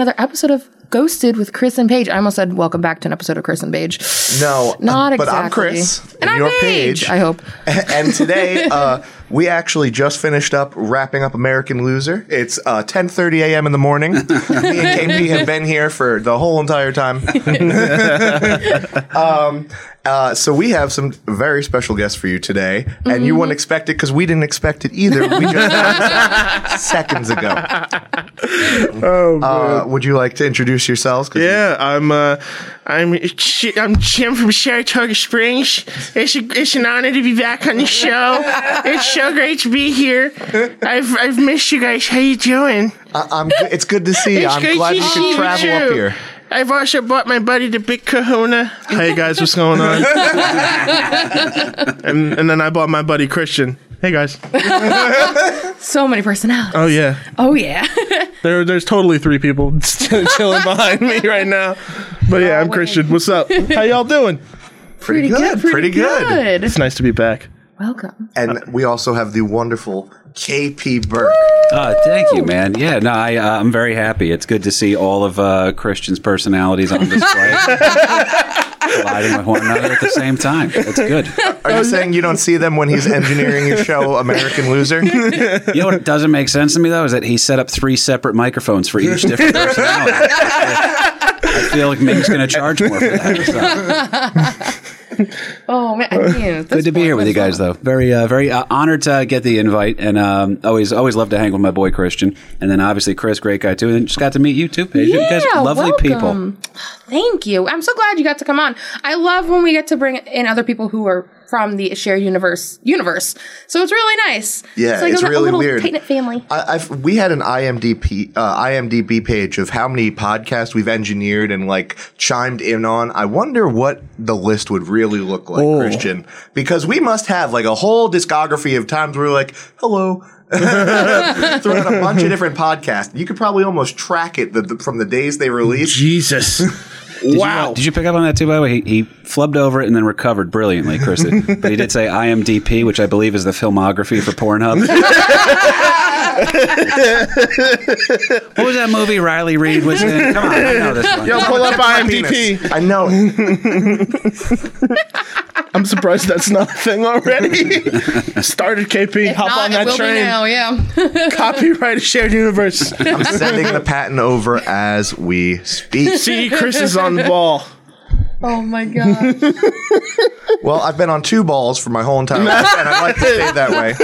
to another episode of Ghosted with Criss and Paige. I almost said welcome back to an episode of Criss and Paige. No, Not uh, but exactly. I'm Criss, And I'm you're Paige, I hope. and today, uh, we actually just finished up wrapping up American Loser. It's uh, 10:30 a.m. in the morning. Me and KP have been here for the whole entire time. um, uh, so we have some very special guests for you today, and Mm-hmm. you wouldn't expect it because we didn't expect it either. We just found this out seconds ago. Oh, Uh, would you like to introduce yourselves? 'Cause Yeah, I'm uh, I'm I'm Jim from Saratoga Springs. It's a, it's an honor to be back on the show. it's so great to be here. I've I've missed you guys. How you doing? I- I'm. It's good to see you. It's I'm glad you see could you travel up here. I've also brought my buddy the Big Kahuna. Hey guys, what's going on? and and then I bought my buddy Christian. Hey guys. So many personalities. Oh yeah. Oh, yeah. There, there's totally three people chilling behind me right now. But yeah, I'm. Christian. What's up? How y'all doing? Pretty, good. Pretty, good. It's nice to be back. Welcome. And we also have the wonderful KP Burke. Uh, thank you, man. Yeah, no, I, uh, I'm very happy. It's good to see all of uh, Christian's personalities on display, colliding with one another at the same time. It's good. Are you saying you don't see them when he's engineering your show, American Loser? You know what doesn't make sense to me though is that he set up three separate microphones for each different personality. I feel like Ming's going to charge more for that. So. Oh, man. I mean, Good this to be here with you what's guys, though. Very, uh, very uh, honored to get the invite, and um, always, always love to hang with my boy Christian, and then obviously Criss, great guy too, and just got to meet you too, Paige. you guys Yeah, are lovely welcome. Thank you. I'm so glad you got to come on. I love when we get to bring in other people who are from the shared universe universe. So it's really nice. Yeah, like it's a, a really little weird. tight knit family. I, I've we had an IMDb uh, IMDb page of how many podcasts we've engineered and like chimed in on. I wonder what the list would really look like, Christian, because we must have like a whole discography of times where we're like, "Hello." Throughout a bunch of different podcasts, you could probably almost track it the, the, from the days they released. Jesus. Did wow. You, did you pick up on that too? By the way, he, he flubbed over it and then recovered brilliantly, Criss. but he did say IMDP, which I believe is the filmography for Pornhub. what was that movie Riley Reid was in? Come on, I know this one. Yo, pull up My IMDb. I know. I'm surprised that's not a thing already. Started KP. Hop Not, on it that will be train. now, yeah. Copyright shared universe. I'm sending the patent over as we speak. See, Criss is on the ball. Oh my god. Well, I've been on two balls for my whole entire life, and I'd like to stay that way.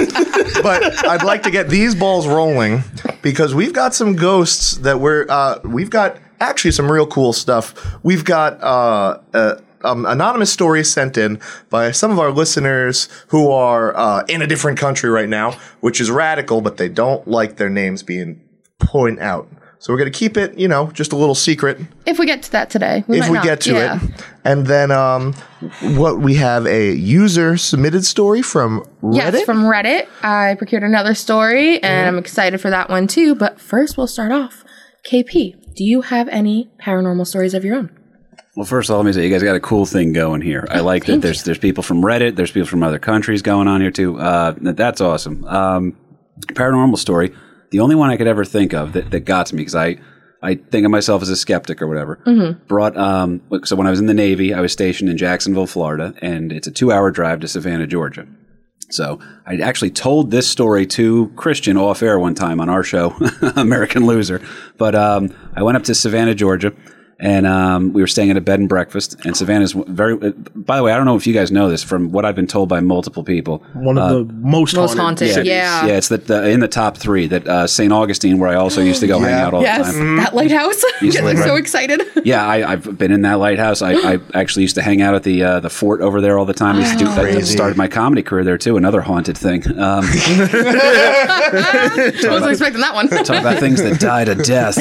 But I'd like to get these balls rolling because we've got some ghosts that we're uh, we've got actually some real cool stuff. We've got uh, uh, um, anonymous stories sent in by some of our listeners who are uh, in a different country right now, which is radical, but they don't like their names being point out. So we're gonna keep it, you know, just a little secret if we get to that today. We if might we not. get to yeah. it. And then um, what we have a user submitted story from Reddit. Yes, from Reddit. I procured another story and I'm excited for that one too. But first, we'll start off. KP, do you have any paranormal stories of your own? Well, first of all, let me say you guys got a cool thing going here. I like that thank there's there's people from Reddit, there's people from other countries going on here too. Uh, that's awesome. Um, paranormal story. The only one I could ever think of that, that got to me because I I think of myself as a skeptic or whatever. Brought um, so when I was in the Navy, I was stationed in Jacksonville, Florida, and it's a two hour drive to Savannah, Georgia. So I actually told this story to Christian off air one time on our show, American Loser. But um, I went up to Savannah, Georgia, and um, we were staying at a bed and breakfast. And Savannah's very. uh, By the way, I don't know if you guys know this from what I've been told by multiple people. One of the most, Most haunted. haunted. cities. Yeah. Yeah, it's the, the in the top three that uh, St. Augustine, where I also used to go hang out all Yes, the time. that lighthouse. I'm Used to getting so excited. Yeah, I, I've been in that lighthouse. I, I actually used to hang out at the uh, the fort over there all the time. I used to do, that started my comedy career there too. Another haunted thing. Um, I wasn't expecting that one. talk about things that died a death.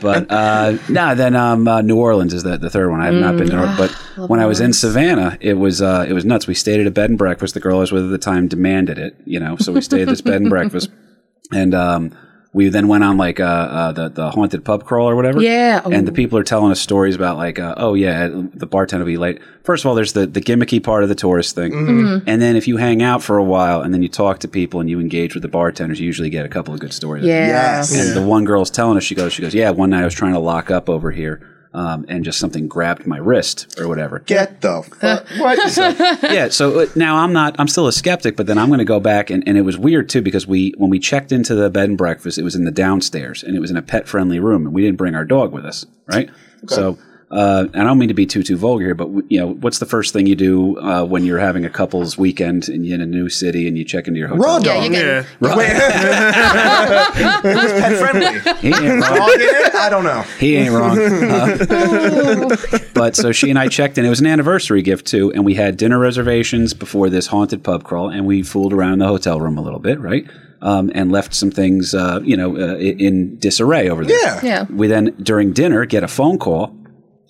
but uh, no, then um, uh, New Orleans is the, the third one. I have not been to. New Orleans. But when I was in Savannah, it was uh, it was nuts. We stayed at a bed and breakfast. The girl I was with at the time demanded it. You know, so we stayed at this bed and breakfast, and um, we then went on like uh, uh, the the haunted pub crawl or whatever. Yeah. And the people are telling us stories about like, uh, oh yeah, the bartender will be late. First of all, there's the the gimmicky part of the tourist thing, Mm-hmm. and then if you hang out for a while and then you talk to people and you engage with the bartenders, you usually get a couple of good stories. Yeah. Yes. And the one girl's telling us, she goes, she goes, yeah, one night I was trying to lock up over here. Um, and just something grabbed my wrist or whatever. Get the fuck. what that? yeah. So uh, now I'm not. I'm still a skeptic, but then I'm going to go back and, and it was weird too because we when we checked into the bed and breakfast, it was in the downstairs and it was in a pet friendly room, and we didn't bring our dog with us, right? So. Uh, and I don't mean to be too too vulgar here, but w- you know, what's the first thing you do uh, when you're having a couple's weekend and you're in a new city and you check into your hotel? Raw Yeah, dog. you get Yeah. Who's pet friendly? He ain't wrong. Dog in? I don't know. He ain't wrong. Uh, but so she and I checked in. It was an anniversary gift too, and we had dinner reservations before this haunted pub crawl, and we fooled around in the hotel room a little bit, right? Um, and left some things, uh, you know, uh, in disarray over there. Yeah. Yeah. We then during dinner get a phone call,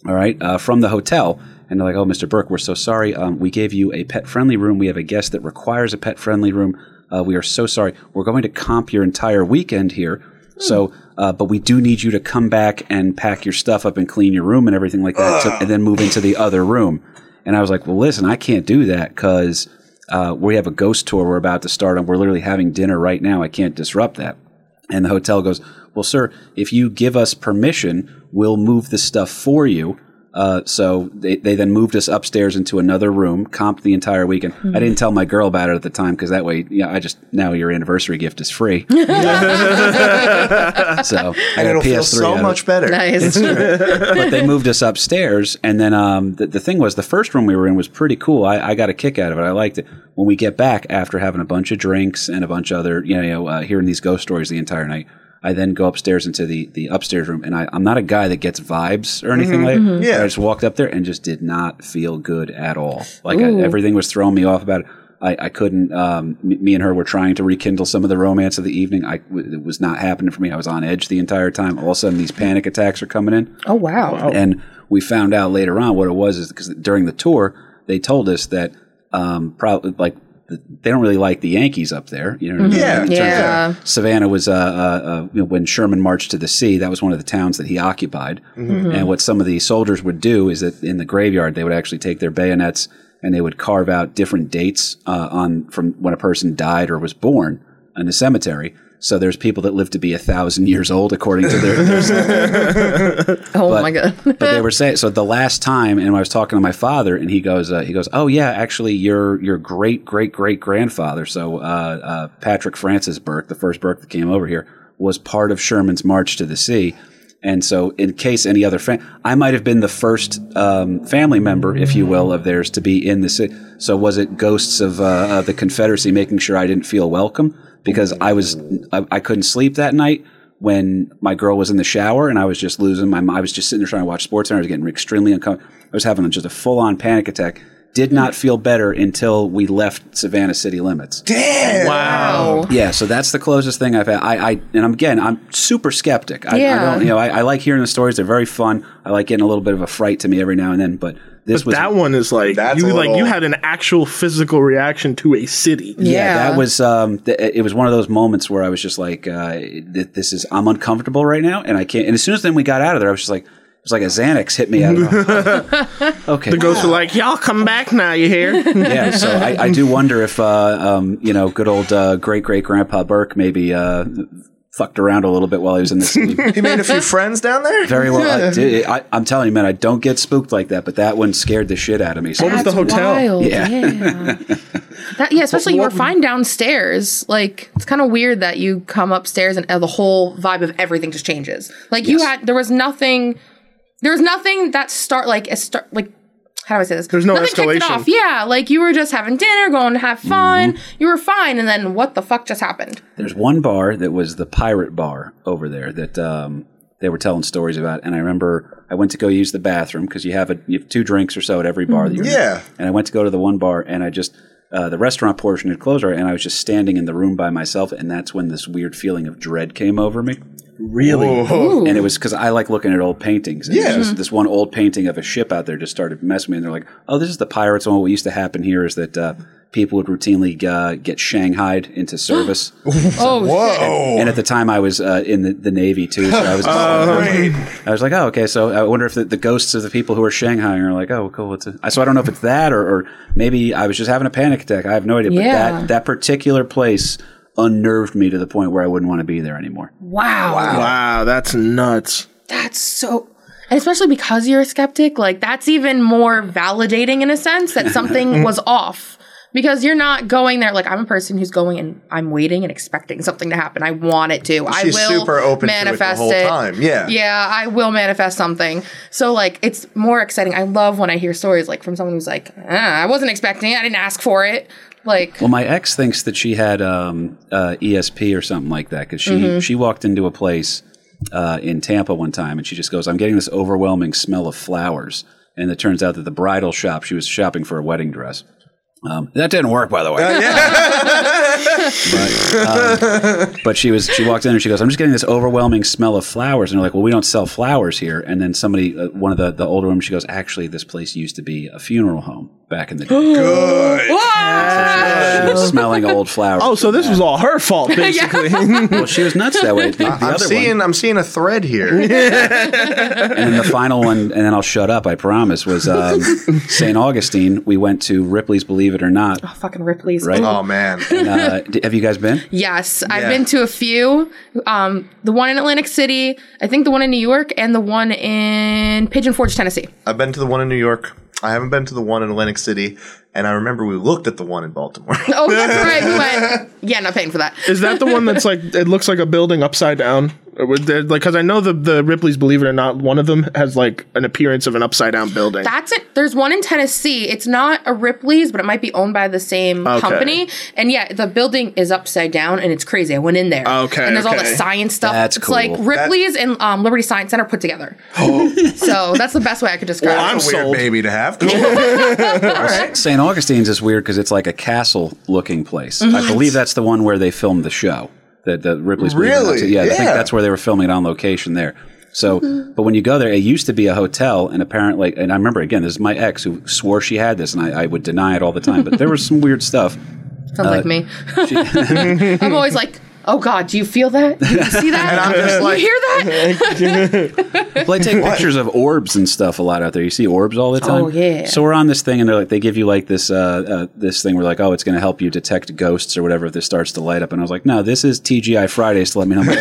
all right, uh, from the hotel. And they're like, "Oh, Mr. Burke, we're so sorry. Um, we gave you a pet-friendly room. We have a guest that requires a pet-friendly room. Uh, we are so sorry. We're going to comp your entire weekend here. So, uh, but we do need you to come back and pack your stuff up and clean your room and everything like that, so, and then move into the other room." And I was like, "Well, listen, I can't do that because uh, we have a ghost tour we're about to start, and we're literally having dinner right now. I can't disrupt that." And the hotel goes, Well, sir, if you give us permission, we'll move the stuff for you. Uh, so they, they then moved us upstairs into another room, comped the entire weekend. I didn't tell my girl about it at the time because that way, yeah, I just now your anniversary gift is free. so I And got it'll feel PS3 so out much it. better. nice. but they moved us upstairs, and then um, the, the thing was, the first room we were in was pretty cool. I, I got a kick out of it. I liked it. When we get back after having a bunch of drinks and a bunch of other, you know, uh, hearing these ghost stories the entire night, I then go upstairs into the the upstairs room, and I, I'm not a guy that gets vibes or anything like. that. Yeah. I just walked up there and just did not feel good at all. Like I, everything was throwing me off about it. I, I couldn't. Um, me and her were trying to rekindle some of the romance of the evening. I w- it was not happening for me. I was on edge the entire time. All of a sudden, these panic attacks are coming in. oh wow. And we found out later on what it was is because during the tour they told us that um, probably like they don't really like the Yankees up there. You know, mean? Yeah. In terms of- Yeah. Savannah was uh, uh, uh, you know, when Sherman marched to the sea. That was one of the towns that he occupied. And what some of the soldiers would do is that in the graveyard they would actually take their bayonets and they would carve out different dates uh, on from when a person died or was born in the cemetery. So there's people that live to be a thousand years old according to their, their Oh but- my god. but they were saying so the last time and i was talking to my father and he goes uh, he goes oh yeah actually your your great great great grandfather so uh, uh, patrick francis burke the first burke that came over here was part of sherman's march to the sea and so in case any other i might have been the first um, family member if you will of theirs to be in the city so was it ghosts of uh, uh, the confederacy making sure i didn't feel welcome because i was I, I couldn't sleep that night when my girl was in the shower and I was just losing my. I was just sitting there trying to watch sports and I was getting extremely uncomfortable. I was having just a full on panic attack. Did not feel better until we left Savannah city limits. Damn. Wow. Yeah, so that's the closest thing I've had. I, I and I'm, again, I'm super skeptic. I, I Yeah. don't, you know, I, I like hearing the stories. They're very fun. I like getting a little bit of a fright to me every now and then. But this But was that one is like That's you a like you had an actual physical reaction to a city. yeah, Yeah. that was um, th- it was one of those moments where I was just like, uh, th- this is I'm uncomfortable right now, and I can't. And as soon as then we got out of there, I was just like, it was like a Xanax hit me out. Of the okay, The ghosts were like, "Y'all come back now, you hear?" yeah. So I, I do wonder if uh, um, you know, good old uh, great great grandpa Burke maybe uh, fucked around a little bit while he was in the city. He made a few friends down there. Very well. I, did- I, I'm telling you, man, I don't get spooked like that, but that one scared the shit out of me. So What was the That's hotel? Wild. Yeah. Yeah. that, yeah, especially you were fine downstairs. Like it's kind of weird that you come upstairs and uh, the whole vibe of everything just changes. Like you Yes. had, there was nothing, there was nothing that start like a start like. How do I say this? There's no Nothing kicked it escalation. off. Yeah, like you were just having dinner, going to have fun. You were fine, and then what the fuck just happened? There's one bar that was the pirate bar over there that um, they were telling stories about, and I remember I went to go use the bathroom because you have a you have two drinks or so at every bar. That you're in. Yeah. and I went to go to the one bar, and I just uh, the restaurant portion had closed, and I was just standing in the room by myself, and that's when this weird feeling of dread came over me. Really? Ooh. And it was because I like looking at old paintings. And Yeah. yeah. Just, this one old painting of a ship out there just started messing with me. And they're like, oh, this is the pirates one. What used to happen here is that uh, people would routinely uh, get shanghaied into service. Oh, Whoa. and at the time, I was uh, in the, the Navy too, so I was. I was like, oh, okay. So I wonder if the, the ghosts of the people who are shanghaiing are like, oh, cool. It's a, so I don't know if it's that or, or maybe I was just having a panic attack. I have no idea. But Yeah. that that particular place unnerved me to the point where I wouldn't want to be there anymore. wow. Wow, that's nuts. That's so. And especially because you're a skeptic, like that's even more validating in a sense that something was off. Because you're not going there like I'm a person who's going and I'm waiting and expecting something to happen. I want it to. I will super open to it the manifest whole time. Yeah. Yeah, I will manifest something. So like it's more exciting. I love when I hear stories like from someone who's like, ah, I wasn't expecting it. I didn't ask for it. Like Well, my ex thinks that she had um, uh, ESP or something like that because she she walked into a place uh, in Tampa one time and she just goes, "I'm getting this overwhelming smell of flowers," and it turns out that the bridal shop she was shopping for a wedding dress. Um, that didn't work, by the way. but, um, but she was she walked in and she goes, "I'm just getting this overwhelming smell of flowers," and they're like, "Well, we don't sell flowers here." And then somebody, uh, one of the the older women, she goes, "Actually, this place used to be a funeral home back in the day." She was smelling old flowers. Oh, so this was all her fault, basically. well, she was nuts that way. The, the I'm other seeing one, I'm seeing a thread here. and then the final one, and then I'll shut up. I promise. Was um, Saint Augustine? We went to Ripley's Believe It or Not. Oh, fucking Ripley's. Right. oh man. Uh, d- have you guys been? Yes, I've Yeah. been to a few. Um, the one in Atlantic City, I think the one in New York, and the one in Pigeon Forge, Tennessee. I've been to the one in New York. I haven't been to the one in Atlantic City, and I remember we looked at the one in Baltimore. Oh, that's right. We went. Yeah, not paying for that. Is that the one that's like it looks like a building upside down? Or would there- Like, because I know the the Ripley's, believe it or not, one of them has like an appearance of an upside down building. That's it. There's one in Tennessee. It's not a Ripley's, but it might be owned by the same Okay. company. And yeah, the building is upside down, and it's crazy. I went in there. Okay, And there's all the science stuff. That's it's cool. like Ripley's and um, Liberty Science Center put together. Oh. so that's the best way I could describe Well, it. I'm That's a weird sold. baby to have. St. Augustine's is weird because it's like a castle looking place. Mm-hmm. I believe that's the one where they filmed the show. The, the Ripley's Believe It or Not. Really? Yeah, I think that's where they were filming it on location there. So, Mm-hmm. but when you go there, it used to be a hotel, and apparently, and I remember again, this is my ex who swore she had this, and I, I would deny it all the time. But there was some weird stuff. Sounds like me. I'm always like, oh God, do you feel that? Do you see that? And I'm just like- you hear that? Well, they take pictures of orbs and stuff a lot out there. You see orbs all the time. Oh, yeah. So we're on this thing, and they're like, they give you like this, uh, uh, this thing. Where like, oh, it's going to help you detect ghosts or whatever if this starts to light up. And I was like, no, this is TGI Fridays to let me know.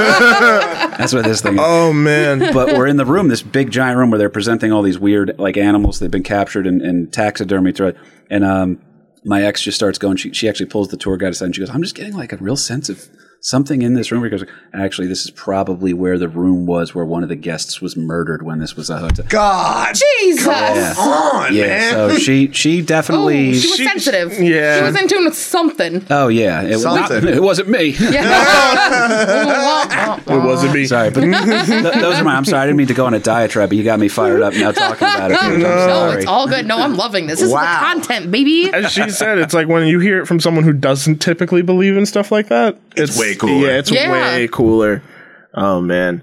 That's what this thing. is. oh man, But we're in the room, this big giant room where they're presenting all these weird like animals that have been captured and, and taxidermy through it. And um, my ex just starts going. She she actually pulls the tour guide aside and she goes, "I'm just getting like a real sense of." Something in this room because actually this is probably where the room was where one of the guests was murdered when this was a hotel. God, Jesus. Yeah. come on, Yeah, man. so she she Oh, definitely. she was sensitive. yeah. She was in tune with something. oh yeah, it, was not, Something. it wasn't me. it wasn't me. Sorry, but th- those are my. I'm sorry, I didn't mean to go on a diatribe, but you got me fired up now talking about it. I'm No, sorry. it's all good. No, I'm loving this. This Wow. is the content, baby. As she said, it's like when you hear it from someone who doesn't typically believe in stuff like that. It's, way cooler. Yeah, it's Yeah. way cooler. Oh man,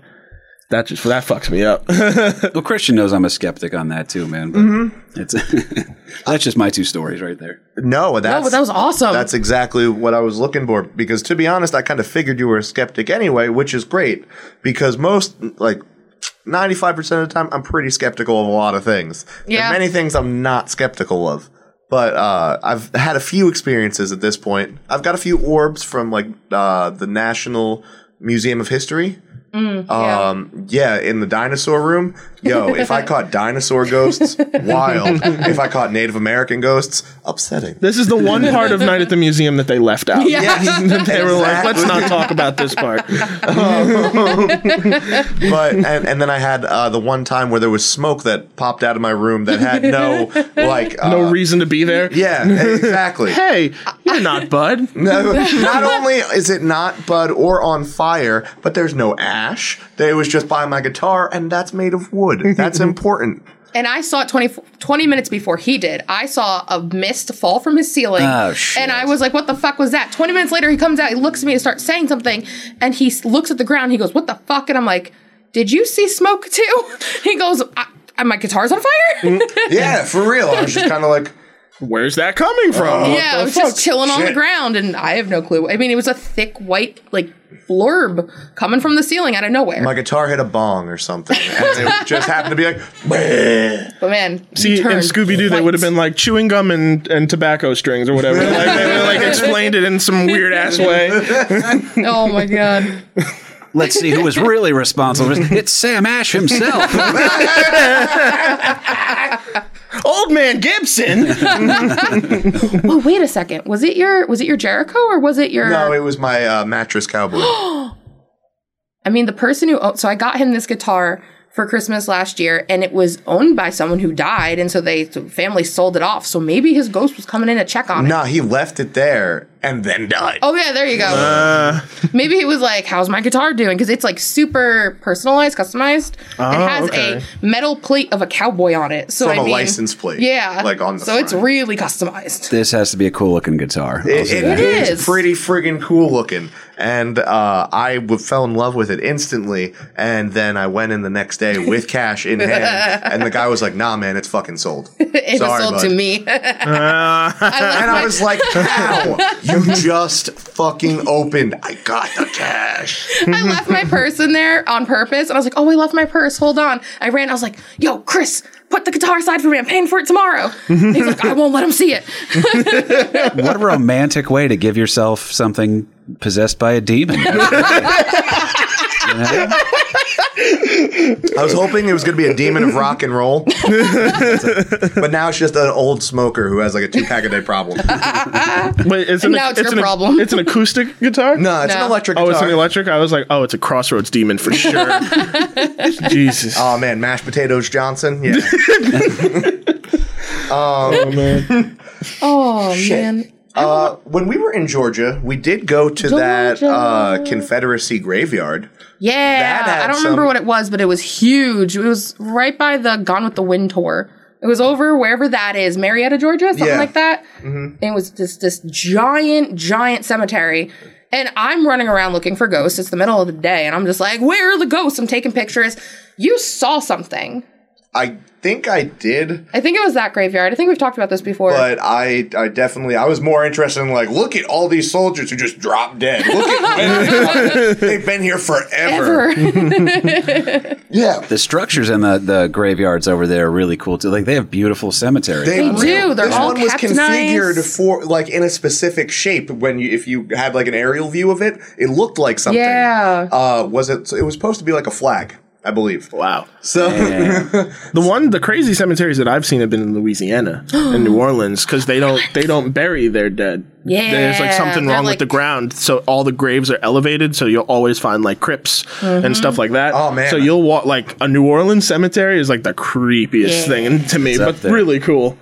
that just that fucks me up. Well, Christian knows I'm a skeptic on that too, man. But Mm-hmm. it's that's just my two stories right there. no, that's No, that was awesome. That's exactly what I was looking for. Because to be honest, I kind of figured you were a skeptic anyway, which is great. Because most, like, 95% of the time, I'm pretty skeptical of a lot of things. There Yeah. are many things I'm not skeptical of. But uh, I've had a few experiences at this point. I've got a few orbs from, like, uh, the National Museum of History. Um, yeah, in the dinosaur room. Yo, if I caught dinosaur ghosts, wild. If I caught Native American ghosts, upsetting. this is the one part of Night at the Museum that they left out. Yes. they were like, let's not talk about this part. but and, and then I had uh, the one time where there was smoke that popped out of my room that had no like uh, No reason to be there. yeah exactly. Hey, you're not Bud. No, not only is it not bud or on fire, but there's no ash. They was just by my guitar, and that's made of wood. That's important. and I saw it 20, 20 minutes before he did. I saw a mist fall from his ceiling. Oh, shit. And I was like, what the fuck was that? 20 minutes later, he comes out, he looks at me and starts saying something. And he s- looks at the ground. He goes, what the fuck? And I'm like, did you see smoke too? He goes, I, I- my guitar's on fire? Mm, yeah, for real. I was just kind of like, Where's that coming from? What yeah, the it was fuck? just chilling on the ground, and I have no clue. I mean, it was a thick white like blurb coming from the ceiling out of nowhere. My guitar hit a bong or something, and it just happened to be like. "Bleh." but man, See, in Scooby Doo, they would have been like chewing gum and, and tobacco strings or whatever. like, they would have like explained it in some weird ass way. Oh my god! Let's see who was really responsible. It's Sam Ash himself. Old man Gibson. Oh wait a second. Was it your was it your Jericho or was it your? No, it was my uh, mattress cowboy. I mean, the person who so I got him this guitar for Christmas last year, and it was owned by someone who died, and so they the family sold it off. So maybe his ghost was coming in to check on it. No, he left it there and then died. Oh yeah, there you go. maybe he was like, "How's my guitar doing?" Because it's like super personalized, customized. it has okay. a metal plate of a cowboy on it. So From I a mean, license plate, Yeah, like on the So it's really customized. this has to be a cool looking guitar. I'll It, say it that. is is. pretty friggin' cool looking, and uh, I w- fell in love with it instantly. And then I went in the next day with cash in hand, and the guy was like, "Nah, man, it's fucking sold." It Sorry, was sold bud. to me. I And my- I was like, "How? You just fucking opened? I got the cash." I left my purse in there on purpose, and I was like, "Oh, I left my purse. Hold on." I ran. I was like, "Yo, Chris, put the guitar aside for me. I'm paying for it tomorrow." And he's like, "I won't let him see it." What a romantic way to give yourself something possessed by a demon. I was hoping it was going to be a demon of rock and roll, but now it's just an old smoker who has like a two pack a day problem. Wait, it's an, now it's your an, problem. It's an acoustic guitar? No, it's No. an electric. Oh, it's guitar. an electric? I was like, oh, it's a Crossroads demon for sure. Jesus. Oh man, mashed potatoes Johnson. Yeah. Um, oh, man. Oh man. Uh, when we were in Georgia, we did go to that uh, Confederacy graveyard. Yeah, I don't remember what it was, but it was huge. It was right by the Gone with the Wind tour. It was over wherever that is, Marietta, Georgia, something Yeah. like that. And it was just this giant, giant cemetery. And I'm running around looking for ghosts. It's the middle of the day, and I'm just like, "Where are the ghosts?" I'm taking pictures. You saw something. I think I did, I think it was that graveyard. I think we've talked about this before. but I, I definitely, I was more interested in like, look at all these soldiers who just dropped dead. Look at they've been here forever. Ever. Yeah, The structures in the, the graveyards over there are really cool too. Like they have beautiful cemeteries. They do. They're this all one was configured nice. for like in a specific shape. When you, if you had like an aerial view of it, it looked like something. Yeah. Uh, was it? It was supposed to be like a flag, I believe. Wow. So The one, the crazy cemeteries that I've seen have been in Louisiana and New Orleans because they don't they don't bury their dead. Yeah, there's like something wrong like- with the ground, so all the graves are elevated, so you'll always find like crypts and stuff like that. Oh, man. So you'll walk like a New Orleans cemetery is like the creepiest Yeah. thing to me, up but really cool.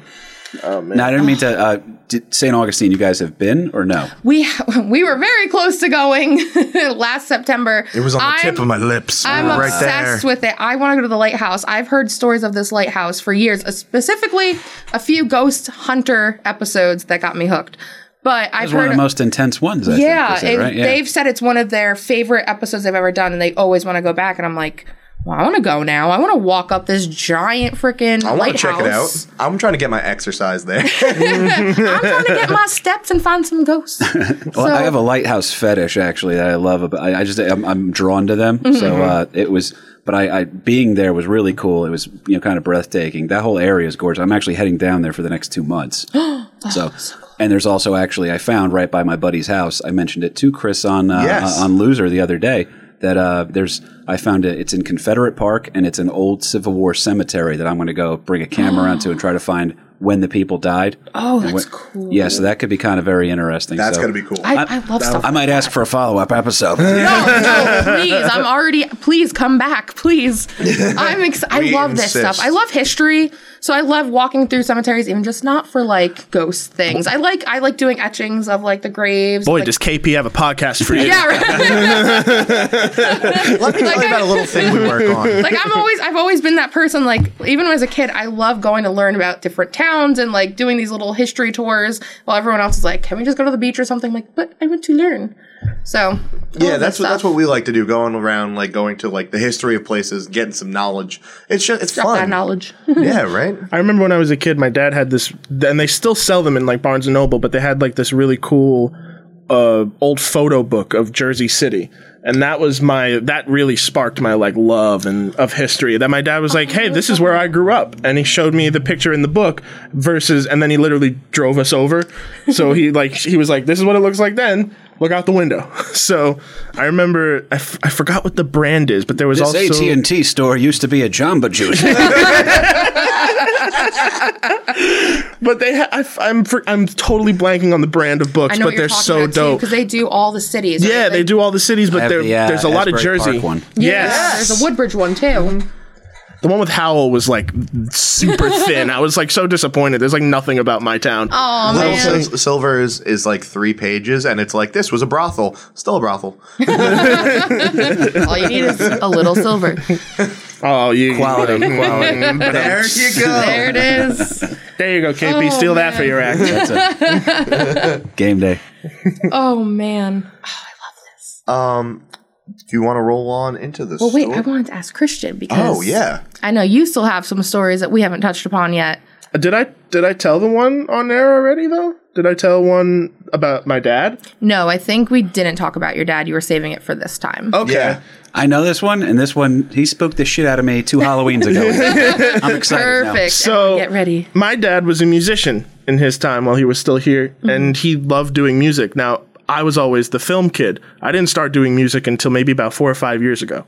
Now I didn't mean to. Uh, did St. Augustine, you guys have been or no? we we were very close to going last September. it was on the I'm- tip of my lips, I'm right obsessed there. with it. I want to go to the lighthouse. I've heard stories of this lighthouse for years, uh, specifically a few ghost hunter episodes that got me hooked. But I've It's one of the most intense ones. I yeah, think, they it- right? yeah. they've said it's one of their favorite episodes they've ever done, and they always want to go back. And I'm like, well, I want to go now. I want to walk up this giant freaking I want to check it out. I'm trying to get my exercise there. I'm trying to get my steps and find some ghosts. Well, I have a lighthouse fetish actually that I love. About I, I just I'm, I'm drawn to them. Mm-hmm. So uh, it was, but I, I being there was really cool. It was you know kind of breathtaking. That whole area is gorgeous. I'm actually heading down there for the next two months. so. And there's also actually I found right by my buddy's house. I mentioned it to Criss on uh, Yes. on Loser the other day that uh, there's I found it. It's in Confederate Park and it's an old Civil War cemetery that I'm going to go bring a camera onto and try to find when the people died. Oh, that's what- cool. Yeah, so that could be kind of very interesting. That's so- gonna be cool. I, I love stuff. I might ask for a follow up episode. no, no, please. I'm already. Please come back, please. I'm. Ex- I We love this insist. stuff. I love history, so I love walking through cemeteries, even just not for like ghost things. I like. I like doing etchings of like the graves. Boy, like, does KP have a podcast for you? yeah, right. Let me tell you about a little thing we work on. like I'm always. I've always been that person. Like even as a kid, I love going to learn about different towns and like doing these little history tours, while everyone else is like, "Can we just go to the beach or something?" I'm like, but I want to learn. So Yeah, that's what that's what we like to do. Going around, like going to like the history of places, getting some knowledge. It's just it's Drop fun. that knowledge. Yeah, right. I remember when I was a kid, my dad had this, and they still sell them in like Barnes and Noble, but they had like this really cool uh, old photo book of Jersey City. And that was my that really sparked my like love and of history. That my dad was like, "Hey, this is where I grew up," and he showed me the picture in the book versus, and then he literally drove us over. So he like he was like, "This is what it looks like then." Look out the window. So I remember I, f- I forgot what the brand is, but there was This also AT and T store used to be a Jamba Juice. But they, ha- I, am I'm totally blanking on the brand of books, I know but what you're they're so about dope. because they do all the cities. right? yeah, they do all the cities, but have there, the, uh, there's a lot of Asbury Park Jersey. one. Yeah, Yes. there's a Woodbridge one too. The one with Howell was like super thin. I was like so disappointed. There's like nothing about my town. Oh Little man, Sil- Silver is, is like three pages, and it's like this was a brothel, still a brothel. all you need is a little silver. Oh, you Quality, quality. There you go. There it is. There you go, KP. Oh, Steal that for your act. That's it. Game day. Oh man. Oh, I love this. Um, do you want to roll on into this? Well, wait. story? I wanted to ask Christian because Oh yeah. I know you still have some stories that we haven't touched upon yet. Uh, did I did I tell the one on there already though? Did I tell one about my dad? No, I think we didn't talk about your dad. You were saving it for this time. Okay. Yeah. I know this one, and this one he spoke the shit out of me two Halloweens ago. I'm excited now. Perfect. So- get ready. my dad was a musician in his time while he was still here, mm-hmm. and he loved doing music. Now, I was always the film kid. I didn't start doing music until maybe about four or five years ago.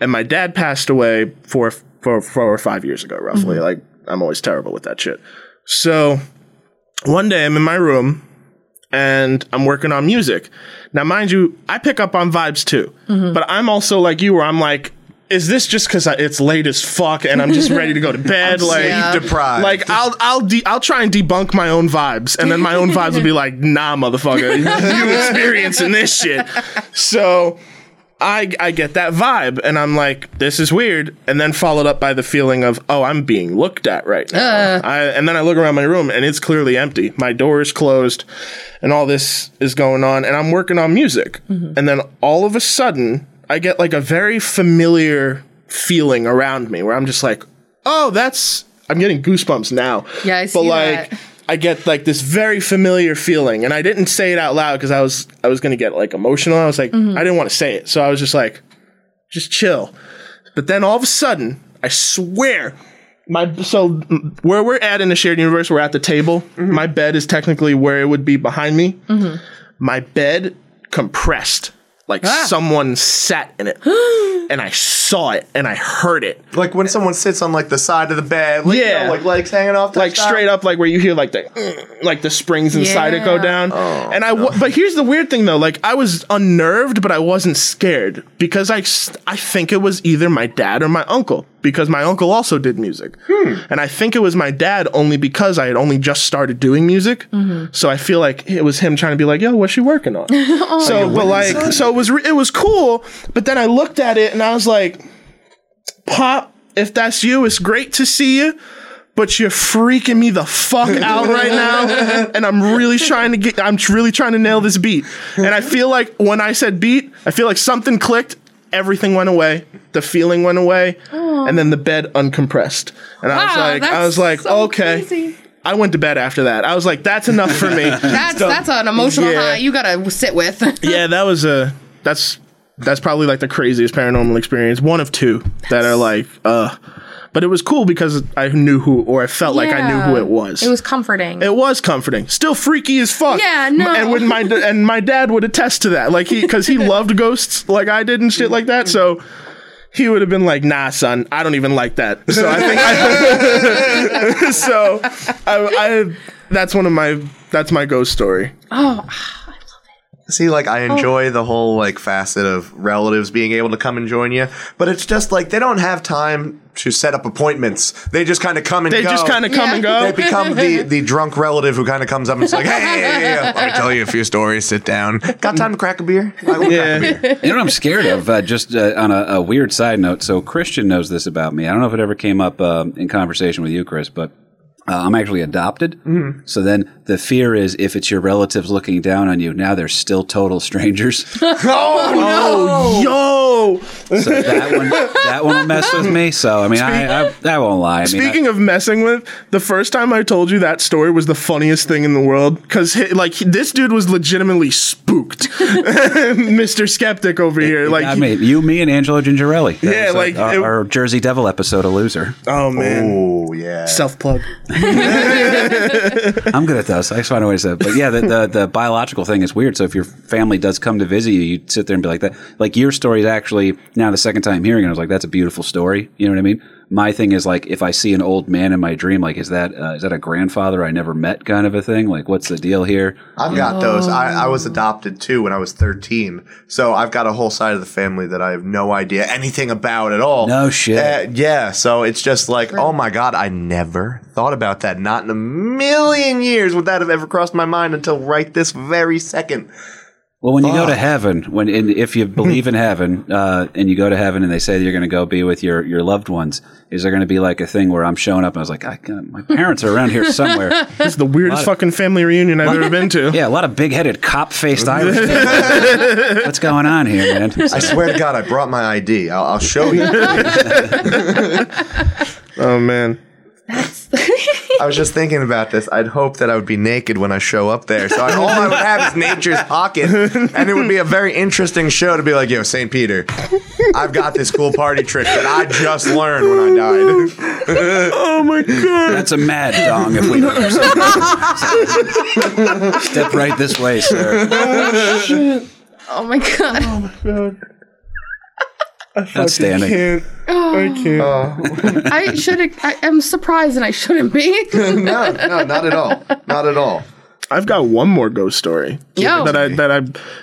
And my dad passed away four, four, four or five years ago, roughly. Mm-hmm. Like, I'm always terrible with that shit. So, one day I'm in my room and I'm working on music. Now, mind you, I pick up on vibes too, mm-hmm. but I'm also like you, where I'm like, is this just because it's late as fuck and I'm just ready to go to bed? like, Yeah. Deprived. like I'll I'll de- I'll try and debunk my own vibes, and then my own vibes will be like, "Nah, motherfucker, you experiencing this shit." So I I get that vibe, and I'm like, "This is weird," and then followed up by the feeling of, "Oh, I'm being looked at right now." I, and then I look around my room, and it's clearly empty. My door is closed, and all this is going on, and I'm working on music, and then all of a sudden, I get like a very familiar feeling around me, where I'm just like, "Oh, that's." I'm getting goosebumps now. Yeah, I see But like, that. I get like this very familiar feeling, and I didn't say it out loud because I was I was gonna get like emotional. I was like, Mm-hmm. I didn't want to say it, so I was just like, just chill. But then all of a sudden, I swear, my so where we're at in the shared universe, we're at the table. Mm-hmm. My bed is technically where it would be behind me. My bed compressed. Like Ah. someone sat in it, and I saw it, and I heard it, like when someone sits on like the side of the bed, like, you Yeah. know, like legs hanging off, like straight up like where you hear like the like the springs inside it go Yeah. down. And i wa- but here's the weird thing though. Like i was unnerved but i wasn't scared because I I think it was either my dad or my uncle because my uncle also did music. And i think it was my dad only because i had only just started doing music. So i feel like it was him trying to be like yo what's she working on? So but like so it was re- it was cool but then i looked at it and i was like pop if that's you it's great to see you but you're freaking me the fuck out right now and i'm really trying to get i'm really trying to nail this beat and i feel like when i said beat i feel like something clicked everything went away the feeling went away and then the bed uncompressed and i was like i was like so okay crazy. i went to bed after that i was like that's enough for me That's that's an emotional Yeah. high you gotta sit with. yeah that was a that's that's probably like the craziest paranormal experience one of two that are like uh but it was cool because i knew who or i felt like i knew who it was It was comforting. It was comforting. Still freaky as fuck. Yeah, no. And when my and my dad would attest to that, like he because he loved ghosts like I did and shit like that. So he would have been like, "Nah, son, I don't even like that." So I think I, so. I, I that's one of my that's my ghost story. oh, See, like I enjoy the whole like facet of relatives being able to come and join you, but it's just like they don't have time to set up appointments. They just kind of come and go. They go. just kind of come and go. They become the, the drunk relative who kind of comes up and is like, hey, let me tell you a few stories. Sit down. Got time to crack a beer? I will Yeah. crack a beer. You know what I'm scared of? Uh, just uh, on a, a weird side note. So Christian knows this about me. I don't know if it ever came up um, in conversation with you, Criss, but uh, I'm actually adopted. So then the fear is if it's your relatives looking down on you, now they're still total strangers. Oh, no, yo, whoa. So that one, that one will mess with me. So I mean, I, I, I won't lie. I mean, Speaking of messing with, the first time I told you that story was the funniest thing in the world because like this dude was legitimately spooked, Mr. Skeptic over here. Like, I mean, you, me, and Angelo Gingerelli. That Yeah, like, our, it- our Jersey Devil episode, a loser. oh man, Oh yeah. self plug. I'm good at those. I just find a way to say it. But yeah, the, the, the biological thing is weird. So if your family does come to visit you, you sit there and be like that. Like your story is actually now the second time hearing it, I was like, that's a beautiful story. You know what I mean? My thing is like, if I see an old man in my dream, like, is that uh, is that a grandfather I never met kind of a thing? Like, what's the deal here? I've got those. I, I was adopted too when I was 13. So I've got a whole side of the family that I have no idea anything about at all. No shit. Uh, yeah. So it's just like, oh my God, I never thought about that. Not in a million years would that have ever crossed my mind until right this very second. Well, when you go to heaven, when and if you believe in heaven, uh, and you go to heaven, and they say that you're going to go be with your your loved ones, is there going to be like a thing where I'm showing up and I was like, I, God, my parents are around here somewhere? This is the weirdest fucking family reunion I've ever been to. Yeah, a lot of big headed cop faced Irish. people. What's going on here, man? I swear to God, I brought my ID. I'll, I'll show you. Oh man. I was just thinking about this. I'd hope that I would be naked when I show up there. So I, all I would have is nature's pocket. And it would be a very interesting show to be like, yo, St. Peter, I've got this cool party trick that I just learned when I died. Oh my god. That's a mad dong if we don't Step right this way, sir. Oh shit. Oh my god. Oh my god. Outstanding. Can't. I oh. can't. Oh. I should. I am surprised, and I shouldn't be. no, no, not at all. Not at all. I've got one more ghost story Yo. that I that I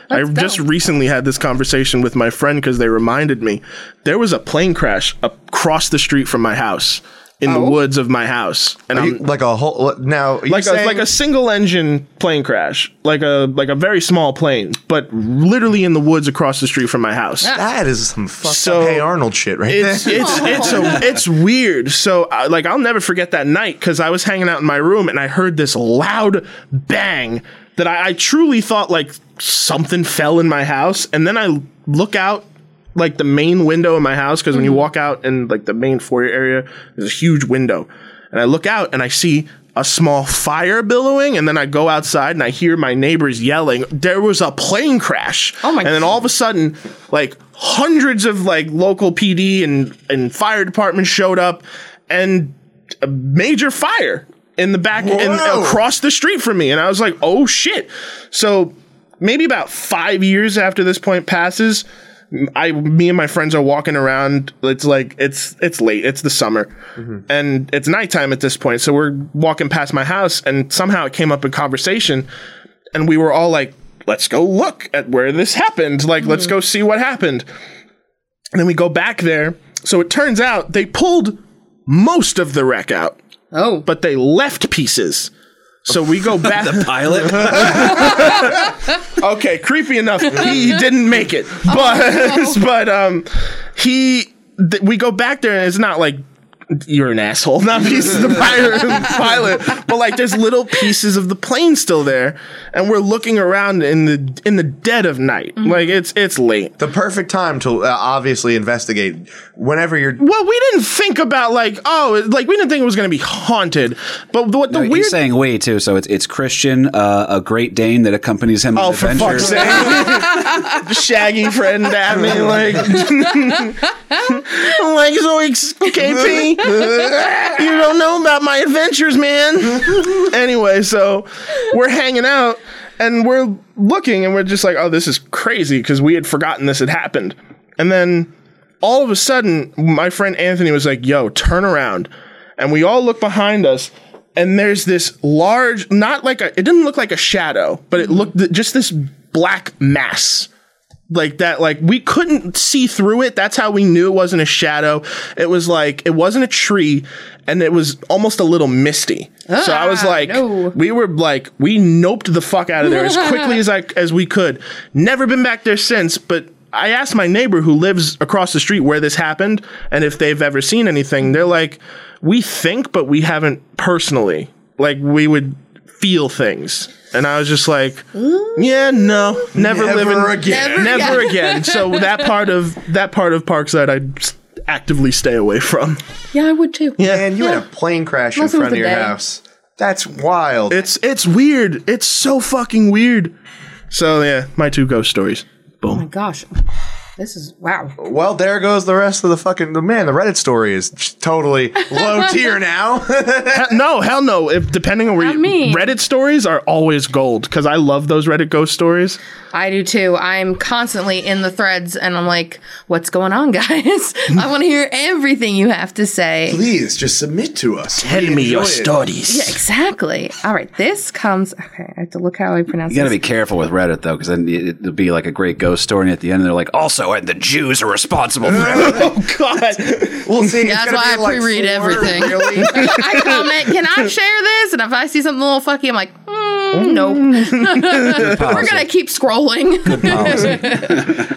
I Let's just go. recently had this conversation with my friend because they reminded me there was a plane crash across the street from my house in the Oh. woods of my house, and I'm You- like a whole now. like a, like a single engine plane crash, like a like a very small plane, but literally in the woods across the street from my house. that is some fucked So, up Hey Arnold shit right It's there. it's it's a, it's weird. So uh, like I'll never forget that night because I was hanging out in my room and I heard this loud bang that I, I truly thought like something fell in my house, and then I look out like the main window of my house because when you mm-hmm. walk out in like the main foyer area, there's a huge window, and I look out and I see. A small fire billowing, and then I go outside and I hear my neighbors yelling. There was a plane crash. Oh my And then all of a sudden, like hundreds of like local PD and and fire department showed up, and a major fire in the back and across the street from me, and I was like, oh shit. So maybe about five years after this point passes. I, me and my friends are walking around. It's like it's it's late. It's the summer, mm-hmm. and it's nighttime at this point. So we're walking past my house, and somehow it came up in conversation, and we were all like, "Let's go look at where this happened. Like, let's mm-hmm. go see what happened." And then we go back there. So it turns out they pulled most of the wreck out, Oh, but they left pieces. So we go back. The pilot? okay, creepy enough. He didn't make it, but but um, he. Th- we go back there, and it's not like you're an asshole, not pieces of the pilot, pilot, but like there's little pieces of the plane still there, and we're looking around in the in the dead of night, like it's it's late. the perfect time to uh, obviously investigate whenever you're Well, we didn't think about like oh, like we didn't think it was going to be haunted, but what the He's weird saying we too, so it's it's Christian, uh, a Great Dane that accompanies him Oh, for adventures. fuck's sake. Shaggy friend at me, like, like, so KP, you don't know about my adventures, man. anyway, so we're hanging out and we're looking and we're just like, oh, this is crazy because we had forgotten this had happened. And then all of a sudden, my friend Anthony was like, yo, turn around. And we all look behind us and there's this large, not like a, it didn't look like a shadow, but it mm-hmm. looked just this black mass. Like that, like we couldn't see through it. That's how we knew it wasn't a shadow. It was like, it wasn't a tree and it was almost a little misty. so I was Ah, like, no. we were like, we noped the fuck out of there as quickly as I, as we could. Never been back there since, but I asked my neighbor who lives across the street where this happened and if they've ever seen anything. They're like, we think, but we haven't personally. Like we would feel things. And I was just like, yeah, no, never, Never living again. Never never again. So that part of that part of Parkside, I'd actively stay away from. Yeah, I would too. Yeah. And you had a plane crash in Unless it front was of your day. house. That's wild. It's it's weird. It's so fucking weird. So yeah, my two ghost stories. Oh my gosh. This is wow. well, there goes the rest of the fucking the man. The Reddit story is totally low tier now. Hell- no, hell no. If depending on where I you, mean- Reddit stories are always gold because I love those Reddit ghost stories. I do too. I'm constantly in the threads and I'm like, what's going on, guys? I want to hear everything you have to say. Please just submit to us. Tell We me your it. stories. Yeah, exactly. All right, this comes. Okay, I have to look how I pronounce You got to this. be careful with Reddit though, because then it- it'll be like a great ghost story, and at the end they're like, also, and the Jews are responsible for it. Oh God. We'll see. That's why I like pre-read four, everything. Really? I comment, can I share this? And if I see something a little fucky, I'm like, hmm, mm, nope. We're gonna keep scrolling.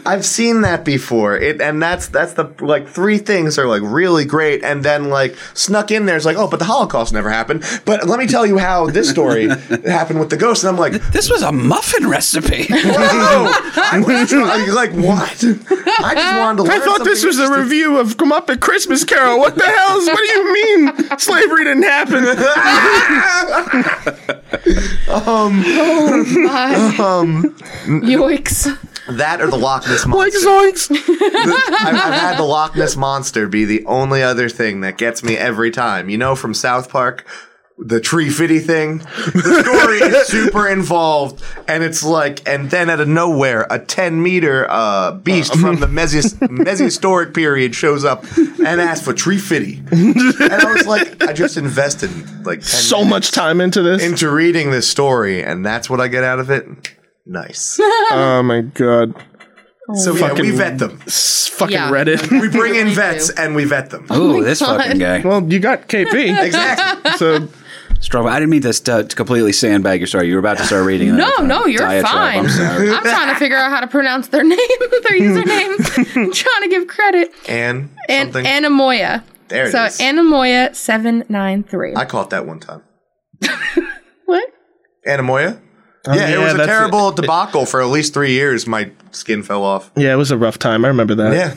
I've seen that before. It and that's that's the like three things are like really great, and then like snuck in there's like oh, but the Holocaust never happened. But let me tell you how this story happened with the ghost, and I'm like, This was a muffin recipe. whoa, I was like what? I just wanted to. I thought this was a review of Come Up at Christmas Carol. What the hell? What do you mean slavery didn't happen? Um, oh, um, Yoicks. That or the Loch Ness like monster. zoinks. I've, I've had the Loch Ness monster be the only other thing that gets me every time. You know, from South Park, the tree fitty thing. The story is super involved, and it's like, and then out of nowhere, a ten meter uh, beast from the Mesis- Mesohistoric period shows up and asks for tree fitty, and I was like, I just invested like 10 So much time into this. into reading this story, and that's what I get out of it. Nice. oh my god. So yeah, we vet them. Fucking Yeah. Reddit. We bring in vets and we vet them. Ooh, this God. fucking guy. well, you got KP. Exactly. So Struggle. I didn't mean to, st- to completely sandbag your story. You were about to start reading. No, no, you're diatribe. fine. I'm sorry. I'm trying to figure out how to pronounce their name, their username. I'm trying to give credit. And And something. Anamoya. There it so is. Anamoya seven nine three. I caught that one time. What? Anamoya? Oh, yeah, it was a that's terrible debacle for at least three years. My skin fell off. yeah, it was a rough time. I remember that. Yeah.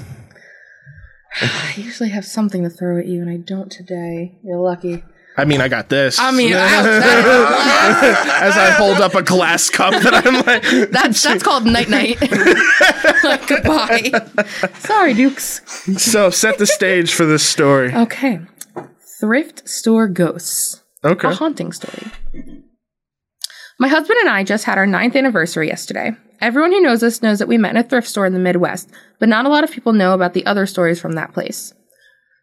I usually have something to throw at you, and I don't today. You're lucky. I mean, I got this. I mean, ouch, that- as I hold up a glass cup that I'm like, that's that's called night night. like, goodbye. Sorry, Dukes. so set the stage for this story. Okay. Thrift store ghosts. Okay. A haunting story. My husband and I just had our ninth anniversary yesterday. Everyone who knows us knows that we met in a thrift store in the Midwest, but not a lot of people know about the other stories from that place.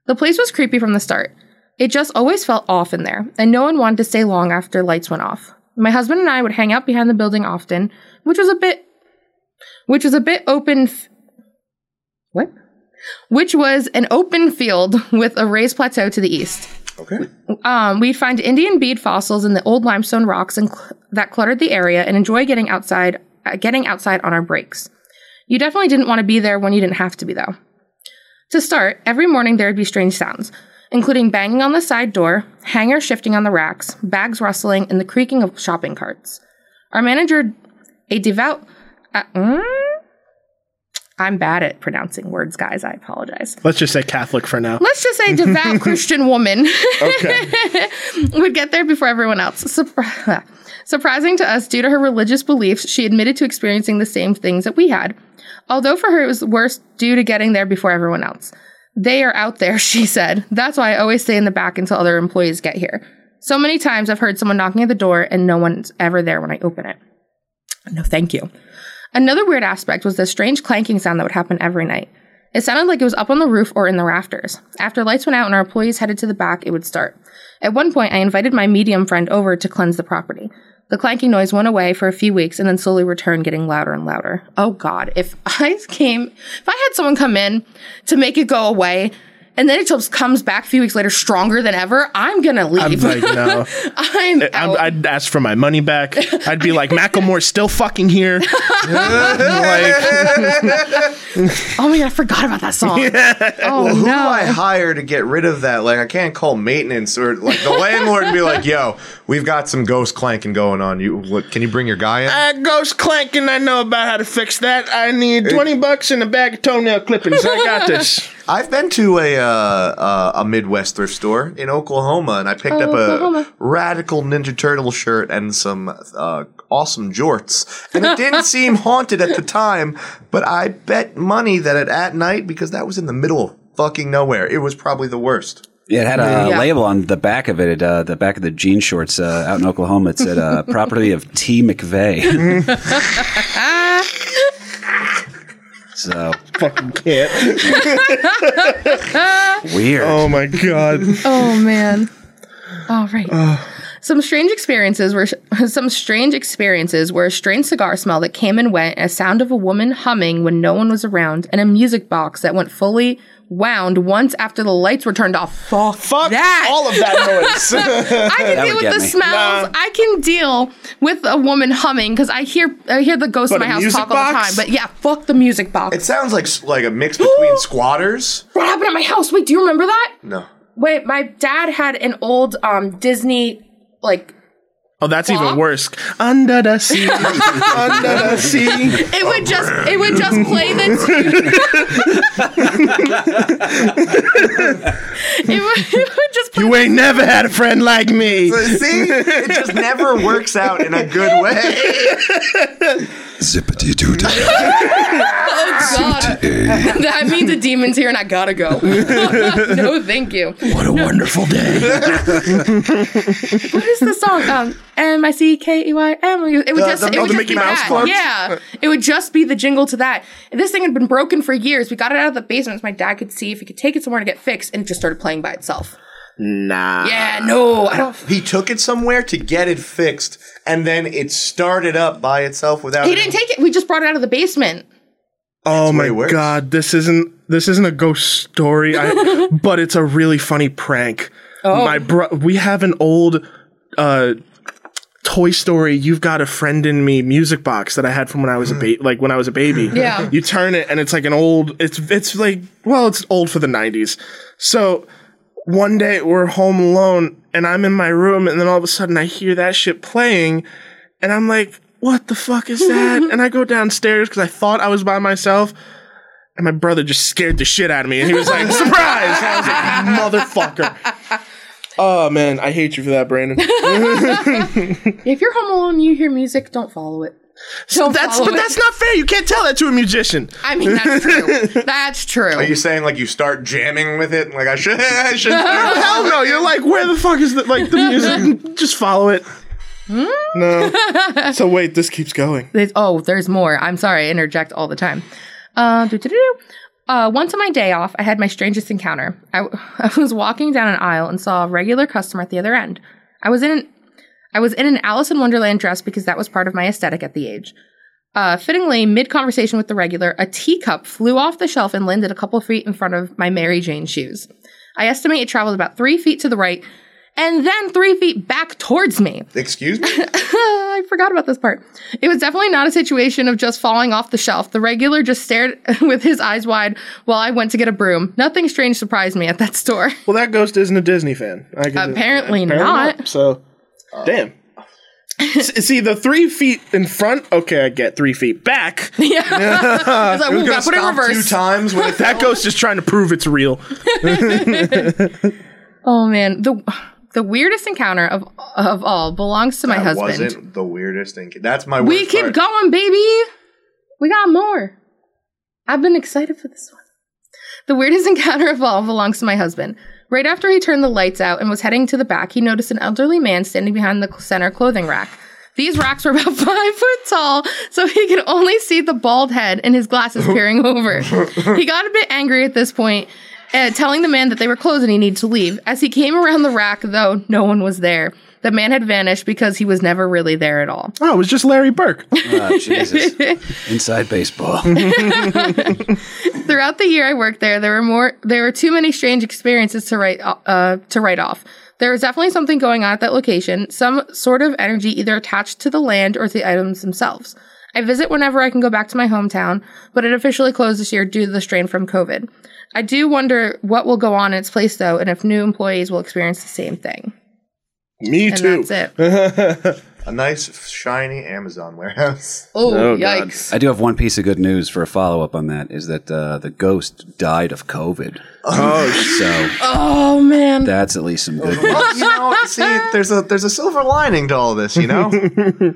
The place was creepy from the start. It just always felt off in there, and no one wanted to stay long after lights went off. My husband and I would hang out behind the building often, which was a bit which was a bit open f- what? Which was an open field with a raised plateau to the east. Okay. Um, we'd find Indian bead fossils in the old limestone rocks and cl- that cluttered the area, and enjoy getting outside, uh, getting outside on our breaks. You definitely didn't want to be there when you didn't have to be, though. To start, every morning there would be strange sounds, including banging on the side door, hangers shifting on the racks, bags rustling, and the creaking of shopping carts. Our manager, a devout, uh, mm? I'm bad at pronouncing words, guys. I apologize Let's just say Catholic for now. let's just say devout Christian woman Okay. would get there before everyone else. Surpri- Surprising to us, due to her religious beliefs, she admitted to experiencing the same things that we had. Although for her it was worse due to getting there before everyone else. They are out there, she said. That's why I always stay in the back until other employees get here. So many times I've heard someone knocking at the door and no one's ever there when I open it. No, thank you. Another weird aspect was the strange clanking sound that would happen every night. It sounded like it was up on the roof or in the rafters. After lights went out and our employees headed to the back, it would start. At one point, I invited my medium friend over to cleanse the property. The clanking noise went away for a few weeks and then slowly returned, getting louder and louder. Oh God, if I came, if I had someone come in to make it go away, and then it just comes back a few weeks later stronger than ever, I'm gonna I'm leave. like, no. I'm, I'm, out. I'd ask for my money back. I'd be like, Macklemore's still fucking here. like, oh my god, I forgot about that song. Oh Who no. do I hire to get rid of that? Like, I can't call maintenance or like the landlord and be like, "Yo, we've got some ghost clanking going on. You, what, can you bring your guy in?" uh, ghost clanking, I know about how to fix that. I need 20 bucks and a bag of toenail clippings. I got this. I've been to a uh, uh, a Midwest thrift store in Oklahoma, and I picked up a Oklahoma. radical Ninja Turtle shirt and some uh, awesome jorts. And it didn't seem haunted at the time, but I bet money that it at night because that was in the middle of fucking nowhere. It was probably the worst. Yeah, it had a Yeah. label on the back of it, uh, the back of the jean shorts uh, out in Oklahoma. It said uh, "Property of T. McVeigh." so Fucking can't. weird. Oh my God. Oh man. All right. Some strange experiences were some strange experiences were a strange cigar smell that came and went, a sound of a woman humming when no one was around, and a music box that went fully wound once after the lights were turned off. Fuck, Fuck that. all of that noise. I can That deal with the me. smells. Nah. I can deal with a woman humming because I hear I hear the ghosts in my house music talk all the time. But yeah, fuck the music box. It sounds like like a mix between squatters. what happened at my house? Wait, do you remember that? No. Wait, my dad had an old um Disney like Oh, that's even worse. Under the sea, under the sea. It would just it would just play the it, would, it would just play You ain't never had a friend like me. See, it just never works out in a good way. Zippity doo oh god. That means a demon's here and I gotta go. No thank you. What a wonderful day. what is the song? Um M I C K E Y M? It would The- just the- it oh, would the just Mickey be Mouse that. Club? yeah. It would just be the jingle to that. And this thing had been broken for years. We got it out of the basement so my dad could see if he could take it somewhere to get fixed and it just started playing by itself Nah. yeah no I don't He took it somewhere to get it fixed, and then it started up by itself without. he him- didn't take it we just brought it out of the basement Oh my god, this isn't this isn't a ghost story, I, but it's a really funny prank. Oh. My bro, we have an old uh, Toy Story. You've got a friend in me music box that I had from when I was a baby, like when I was a baby. Yeah. you turn it and it's like an old. It's it's like well, it's old for the '90s. So one day we're home alone and I'm in my room and then all of a sudden I hear that shit playing and I'm like, what the fuck is that? and I go downstairs because I thought I was by myself. And my brother just scared the shit out of me. And he was like, surprise! And I was like, motherfucker. Oh man, I hate you for that, Brandon. If you're home alone and you hear music, don't follow it. Don't that's but it. that's not fair. You can't tell that to a musician. I mean, that's true. That's true. Are you saying like you start jamming with it? Like I should, I should. start- Hell no. You're like, where the fuck is the like the music? Just follow it. No. So wait, this keeps going. There's- oh, there's more. I'm sorry, I interject all the time. Uh, uh, once on my day off, I had my strangest encounter. I, I was walking down an aisle and saw a regular customer at the other end. I was in an, I was in an Alice in Wonderland dress because that was part of my aesthetic at the age. Uh, fittingly, mid conversation with the regular, a teacup flew off the shelf and landed a couple feet in front of my Mary Jane shoes. I estimate it traveled about three feet to the right and then three feet back towards me. Excuse me. I forgot about this part. It was definitely not a situation of just falling off the shelf. The regular just stared with his eyes wide while I went to get a broom. Nothing strange surprised me at that store. Well, that ghost isn't a Disney fan. I Apparently not. So, damn. See the three feet in front. Okay, I get three feet back. I was like, It "Ooh, gonna gotta put it in stop two times when it That ghost is trying to prove it's real. Oh man, the the weirdest encounter of of all belongs to my That husband. wasn't the weirdest thing. That's my. We keep part. going, baby. We got more. I've been excited for this one. The weirdest encounter of all belongs to my husband. Right after he turned the lights out and was heading to the back, he noticed an elderly man standing behind the center clothing rack. These racks were about five foot tall, so he could only see the bald head and his glasses peering over. He got a bit angry at this point, uh, telling the man that they were closed and he needed to leave. As he came around the rack, though, no one was there. The man had vanished because he was never really there at all. Oh, it was just Larry Burke. Oh, Jesus. Inside baseball. Throughout the year I worked there, there were more there were too many strange experiences to write uh, to write off. There was definitely something going on at that location, some sort of energy either attached to the land or to the items themselves. I visit whenever I can go back to my hometown, but it officially closed this year due to the strain from COVID. I do wonder what will go on in its place though, and if new employees will experience the same thing. Me And too. that's it. A nice shiny Amazon warehouse. Oh, Oh, God. yikes. I do have one piece of good news for a follow up on that is that uh, the ghost died of COVID. Oh, So Oh man. that's at least some good news. Well, you know, see, there's a there's a silver lining to all this, you know.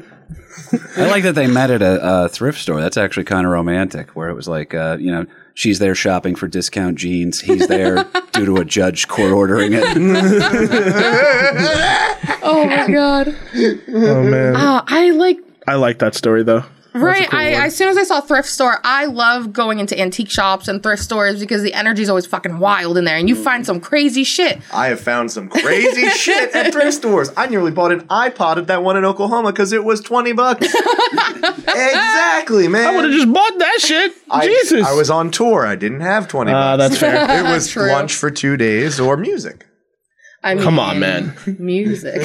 I like that they met at a, a thrift store. That's actually kind of romantic, where it was like, uh, you know, she's there shopping for discount jeans. He's there due to a judge court ordering it. Oh my god. oh man. Uh, I like I like that story though. Right. cool I, one. as soon as I saw thrift store, I love going into antique shops and thrift stores because the energy is always fucking wild in there, and you find some crazy shit. I have found some crazy shit at thrift stores. I nearly bought an iPod at that one in Oklahoma because it was twenty bucks. exactly, man. I would have just bought that shit. I, Jesus. I was on tour. I didn't have twenty Ah, bucks. that's fair. it was True. lunch for two days or music. I mean, Come on, man. music.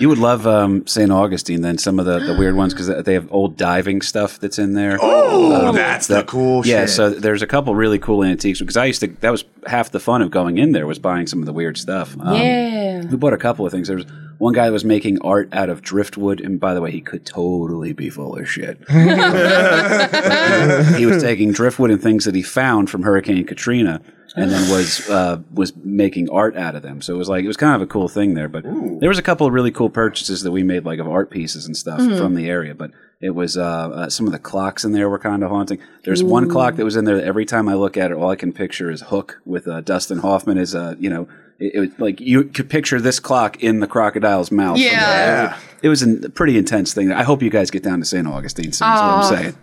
You would love um, St. Augustine, then some of the, the weird ones because they have old diving stuff that's in there. Oh, that's the cool shit. yeah, shit. so there's a couple really cool antiques because I used to. That was half the fun of going in there was buying some of the weird stuff. Um, yeah. We bought a couple of things. There was one guy that was making art out of driftwood, and by the way, he could totally be full of shit. He was taking driftwood and things that he found from Hurricane Katrina, and then was uh, was making art out of them. So it was like it was kind of a cool thing there. But there was a couple of really cool purchases that we made, like of art pieces and stuff from the area. But it was uh, uh, some of the clocks in there were kind of haunting. There's one clock that was in there. That every time I look at it, all I can picture is Hook with uh, Dustin Hoffman as uh, you know. It, it was like you could picture this clock in the crocodile's mouth. Yeah. there. It was a pretty intense thing. I hope you guys get down to St. Augustine soon. That's what. I'm saying.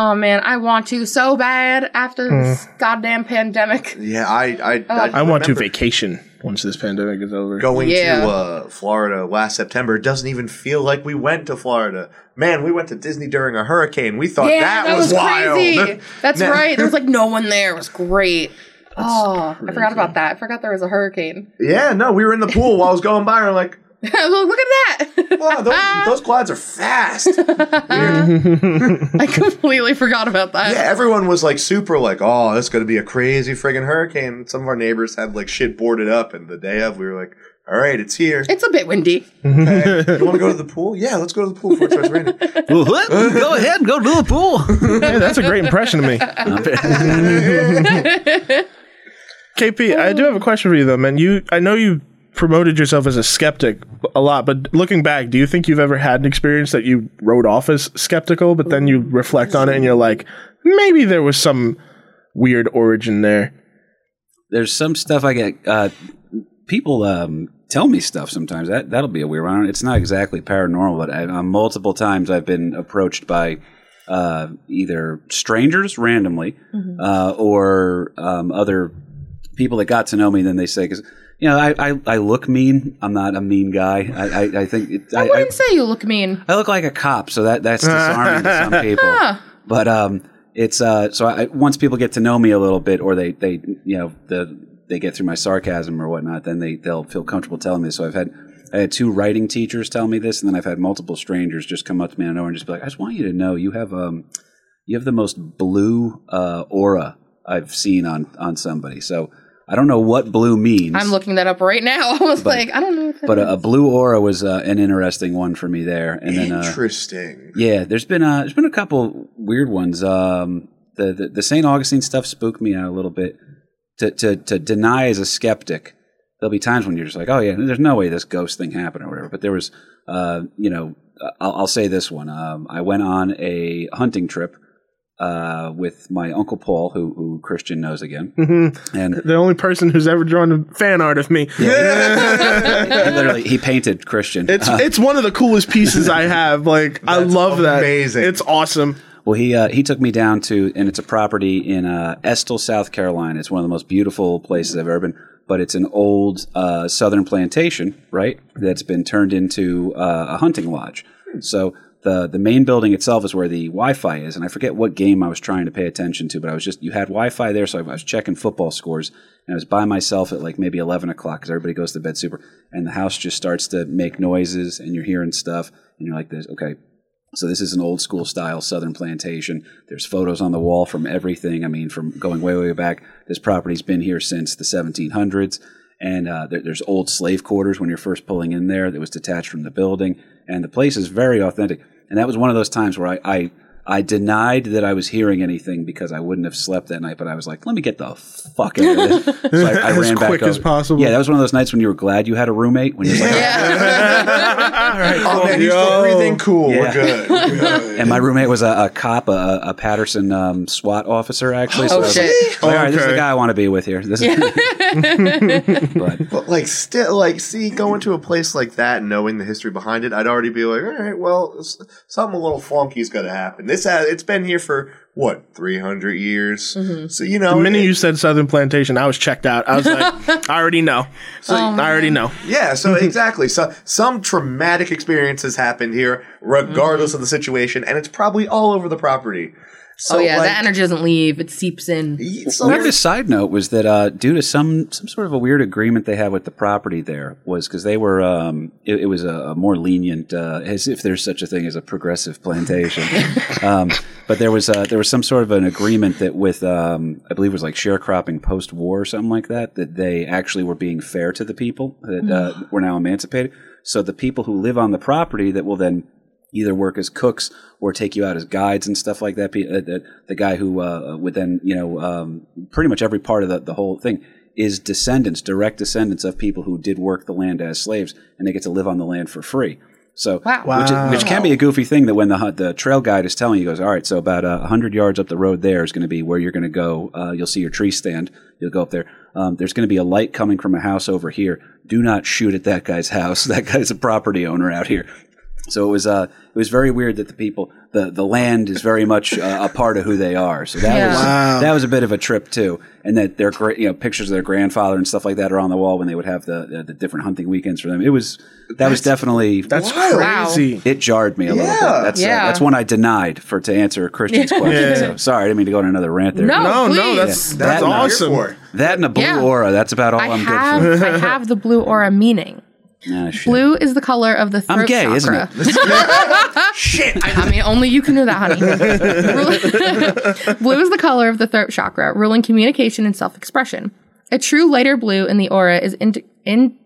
Oh man, I want to so bad after this goddamn pandemic. Yeah, I I, I, I want to vacation once this pandemic is over. Going Yeah. to uh, Florida last September it doesn't even feel like we went to Florida. Man, we went to Disney during a hurricane. We thought Yeah, that, that, was, was, wild. crazy. That's Now- right. There was like no one there. It was great. oh, I forgot about that. I forgot there was a hurricane. Yeah, no, we were in the pool while I was going by, and I'm like, I was like, Look at that. wow, those, those quads are fast. I completely forgot about that. Yeah, everyone was like super like, oh, this is gonna be a crazy friggin' hurricane. Some of our neighbors had like shit boarded up, and the day of, we were like, all right, it's here. It's a bit windy. Okay. you want to go to the pool? Yeah, let's go to the pool before it starts raining. Go ahead, go to the pool. Hey, that's a great impression of me. KP, I do have a question for you though, man. You, I know you promoted yourself as a skeptic a lot, but looking back, do you think you've ever had an experience that you wrote off as skeptical, but then you reflect on it and you're like, maybe there was some weird origin there? There's some stuff I get. Uh, people um, tell me stuff sometimes. That that'll be a weird one. It's not exactly paranormal, but I, uh, multiple times I've been approached by uh, either strangers randomly uh, or um, other people that got to know me. Then they say, because you know, I, I I look mean. I'm not a mean guy. I I, I think it, I I, wouldn't say you look mean. I look like a cop, so that that's disarming to some people. But um, it's uh, so I, once people get to know me a little bit, or they they you know the they get through my sarcasm or whatnot, then they they'll feel comfortable telling me. So I've had I had two writing teachers tell me this, and then I've had multiple strangers just come up to me out of nowhere and just be like, "I just want you to know you have um you have the most blue uh, aura I've seen on on somebody." So I don't know what blue means. I'm looking that up right now. I was like, I don't know. What but a, a blue aura was uh, an interesting one for me there, and then uh, Interesting. yeah, there's been a there's been a couple weird ones. Um, the the, the St. Augustine stuff spooked me out a little bit. To, to to deny as a skeptic, there'll be times when you're just like, oh yeah, there's no way this ghost thing happened or whatever. But there was, uh, you know, I'll, I'll say this one. Um, I went on a hunting trip uh, with my uncle Paul, who who Christian knows again, and The only person who's ever drawn a fan art of me. he literally he painted Christian. It's it's one of the coolest pieces I have. Like I That's love that. amazing. It's awesome. Well, he uh, he took me down to, and it's a property in uh, Estill, South Carolina. It's one of the most beautiful places I've ever been. but it's an old uh, southern plantation, right? That's been turned into uh, a hunting lodge. So the the main building itself is where the Wi-Fi is, and I forget what game I was trying to pay attention to, but I was just you had Wi-Fi there, so I was checking football scores, and I was by myself at like maybe eleven o'clock because everybody goes to bed super, and the house just starts to make noises, and you're hearing stuff, and you're like, "This okay." So this is an old school style southern plantation. There's photos on the wall from everything. I mean, from going way way back. This property's been here since the 1700s, and uh, there, there's old slave quarters when you're first pulling in there that was detached from the building, and the place is very authentic. And that was one of those times where I. I I denied that I was hearing anything because I wouldn't have slept that night, but I was like, let me get the fuck out of this. So I, I As ran back quick as possible. Yeah, that was one of those nights when you were glad you had a roommate. When you're like, ah, Oh man, he's Yo. still breathing. Cool. Yeah. We're good. We're good. And my roommate was a, a cop, a, a Patterson um, SWAT officer, actually. Oh, I was shit. Like, All right, this is the guy I want to be with here. This is, but But like, still, like, see, going to a place like that, knowing the history behind it, I'd already be like, all right, well, something a little funky's got to happen. This has, it's been here for what three hundred years. Mm-hmm. So you know, The minute it- you said Southern Plantation, I was checked out. I was like, I already know. So oh, I already know. Yeah, so exactly. So some traumatic experiences happened here, regardless mm-hmm. of the situation, and it's probably all over the property. So, oh yeah, like, that energy doesn't leave; it seeps in. so weirdest side note was that uh, due to some some sort of a weird agreement they had with the property there was because they were um, it, it was a, a more lenient uh, as if there's such a thing as a progressive plantation. um, but there was uh, there was some sort of an agreement that with um, I believe it was like sharecropping post war or something like that that they actually were being fair to the people that uh, were now emancipated. So the people who live on the property that will then either work as cooks or take you out as guides and stuff like that. Uh, The, the guy who uh, would then, you know, um, pretty much every part of the, the whole thing is descendants, direct descendants of people who did work the land as slaves, and they get to live on the land for free. So, Wow. which, is- which can be a goofy thing that when the the trail guide is telling you, he goes, all right, so about uh, 100 yards up the road there is going to be where you're going to go. Uh, you'll see your tree stand. You'll go up there. Um, there's going to be a light coming from a house over here. Do not shoot at that guy's house. That guy's a property owner out here. So it was uh, it was very weird that the people the, the land is very much uh, a part of who they are. So that Yeah. was Wow. that was a bit of a trip too, and that their great you know pictures of their grandfather and stuff like that are on the wall when they would have the the, the different hunting weekends for them. It was that was definitely That's Wow. crazy. it jarred me a little Yeah. bit. That's uh, Yeah. that's one I denied for to answer Christian's question. Yeah. So sorry, I didn't mean to go on another rant there. No, No, no, that's Yeah. that's That- awesome. Here for. That and a blue Yeah. aura. That's about all I I'm have good I have the blue aura meaning. For. Shit. Blue is the color of the throat I'm gay, chakra. isn't it? shit. I mean, only you can do that, honey. blue is the color of the throat chakra, ruling communication and self-expression. A true lighter blue in the aura is in, in,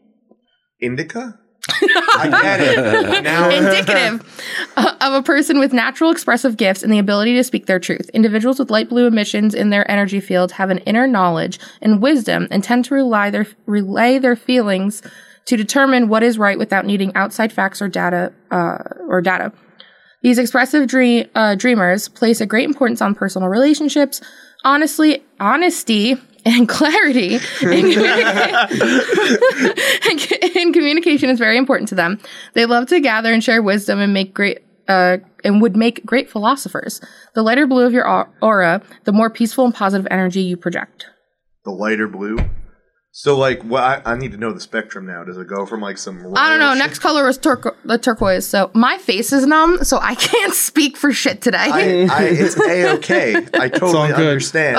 Indica. I get it now. indicative uh, of a person with natural expressive gifts and the ability to speak their truth. Individuals with light blue emissions in their energy field have an inner knowledge and wisdom and tend to rely their relay their feelings to determine what is right without needing outside facts or data uh, or data. These expressive dream, uh, dreamers place a great importance on personal relationships, honestly, honesty, and clarity. in, in communication is very important to them. They love to gather and share wisdom and make great. Uh, and would make great philosophers. The lighter blue of your aura, the more peaceful and positive energy you project. the lighter blue. So like, what I, I need to know the spectrum now. Does it go from like some? I don't know. royal Next color is turqu- the turquoise. So my face is numb, so I can't speak for shit today. I, I, it's a okay. I totally all good. understand.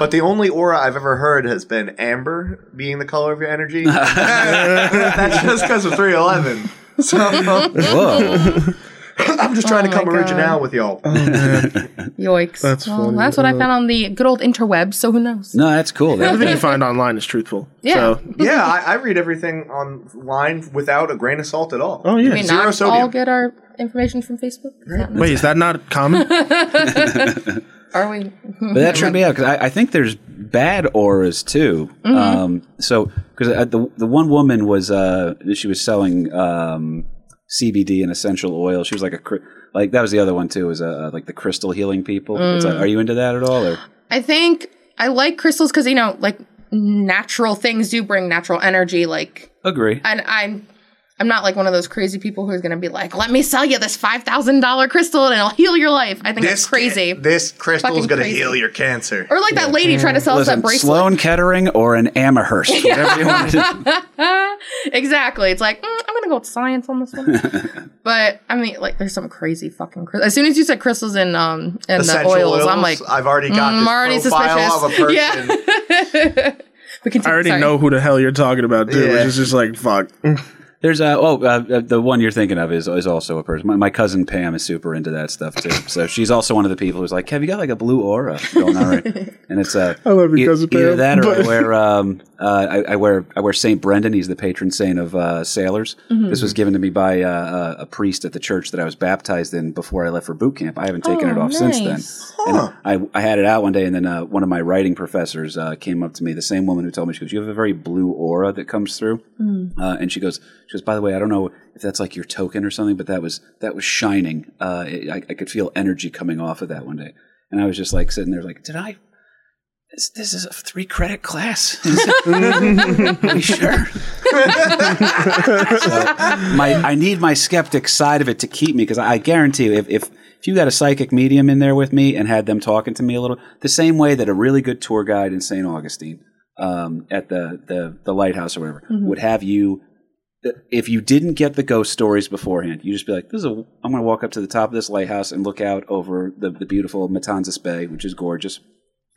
but the only aura I've ever heard has been amber being the color of your energy. That's just because of 311. So Whoa. I'm just trying Oh to come original with y'all. Yikes. That's well, funny. That's what I found on the good old interwebs, so who knows? No, that's cool. That- Everything you find online is truthful. Yeah. So, yeah, I, I read everything online without a grain of salt at all. oh yeah. I mean, Zero not sodium. all get our information from Facebook. Is Wait, is that not common? Are we? But that tripped me out because I, I think there's bad auras too. Um, so because the the one woman was uh, she was selling um, CBD and essential oil. She was like a like that was the other one too. Was uh, like the crystal healing people. It's like, are you into that at all? Or I think I like crystals because you know, like natural things do bring natural energy. Like, agree? and I'm, I'm not like one of those crazy people who's going to be like, let me sell you this $5,000 crystal and it'll heal your life. I think that's crazy. This crystal is going to heal your cancer. or like that lady trying to sell us Listen, that bracelet. Sloan Kettering or an Amherst, whatever you want to do. exactly. It's like, mm, I'm going to go with science on this one. but I mean, like, there's some crazy fucking crystals. As soon as you said crystals and, um, and the Essential oils, I'm like, I've already got mm, this I'm already profile of a suspicious. person. Yeah. but continue, I already sorry. know who the hell you're talking about, too, Yeah. which is just like, fuck. There's a oh uh, uh, the one you're thinking of is is also a person. My, my cousin Pam is super into that stuff too. So she's also one of the people who's like, "Have you got like a blue aura going on?" Right? And it's uh, I love your e- cousin Either that or I wear um uh, I, I wear I wear Saint Brendan. He's the patron saint of uh, sailors. Mm-hmm. This was given to me by uh, a, a priest at the church that I was baptized in before I left for boot camp. I haven't taken it Oh, off since then. nice. And I, I had it out one day, and then uh, one of my writing professors uh, came up to me, the same woman who told me, she goes, "You have a very blue aura that comes through," uh, and she goes, "She goes, by the way, I don't know if that's like your token or something, but that was that was shining. Uh, it, I, I could feel energy coming off of that one day." And I was just like sitting there, like, "Did I?" This, this is a three credit class. Are you sure? so my I need my skeptic side of it to keep me because I guarantee you if, if if you got a psychic medium in there with me and had them talking to me a little the same way that a really good tour guide in St. Augustine um, at the, the the lighthouse or whatever would have you if you didn't get the ghost stories beforehand, you just be like, "This is a." I'm going to walk up to the top of this lighthouse and look out over the, the beautiful Matanzas Bay, which is gorgeous,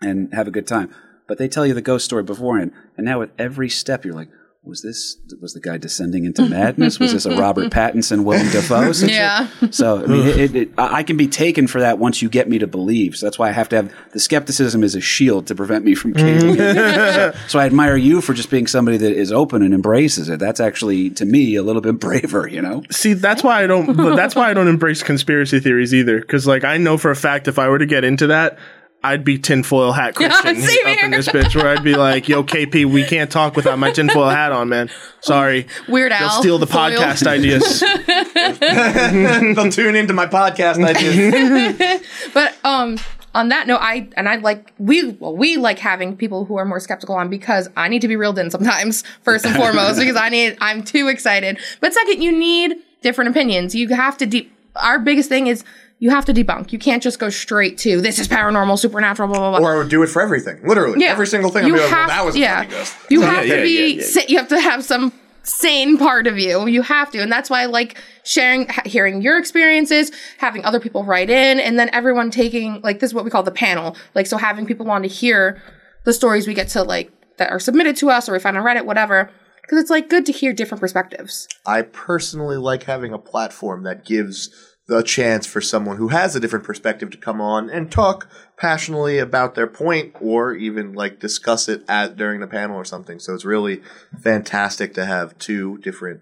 and have a good time. But they tell you the ghost story beforehand, and now with every step, you're like, "Was this? Was the guy descending into madness? Was this a Robert Pattinson, Willem Dafoe?" situation?" Yeah. So I mean, it, it, it, I I can be taken for that once you get me to believe. So that's why I have to have the skepticism as a shield to prevent me from caving. in. Mm. so, so I admire you for just being somebody that is open and embraces it. That's actually to me a little bit braver, you know. See, that's why I don't. but that's why I don't embrace conspiracy theories either. Because, like, I know for a fact if I were to get into that, I'd be tinfoil hat Christian same up in this bitch. Where I'd be like, "Yo, KP, we can't talk without my tinfoil hat on, man. Sorry, Weird They'll steal the foil. podcast ideas." They'll tune into my podcast ideas. But um, on that note, I and I like we well we like having people who are more skeptical on because I need to be reeled in sometimes first and foremost because I need I'm too excited. But second, you need different opinions. You have to deep. Our biggest thing is you have to debunk. You can't just go straight to this is paranormal, supernatural, blah blah blah. or I would do it for everything. Literally. Yeah. Every single thing. I'd You be like, well, that was a yeah. fucking ghost. You So, have yeah, to be. yeah, yeah. sa- you have to have some sane part of you. You have to, and that's why I like sharing, ha- hearing your experiences, having other people write in, and then everyone taking like this is what we call the panel. Like so, having people on to hear the stories we get to like that are submitted to us or we find on Reddit, whatever. Because it's like good to hear different perspectives. I personally like having a platform that gives the chance for someone who has a different perspective to come on and talk passionately about their point or even like discuss it at during the panel or something. So it's really fantastic to have two different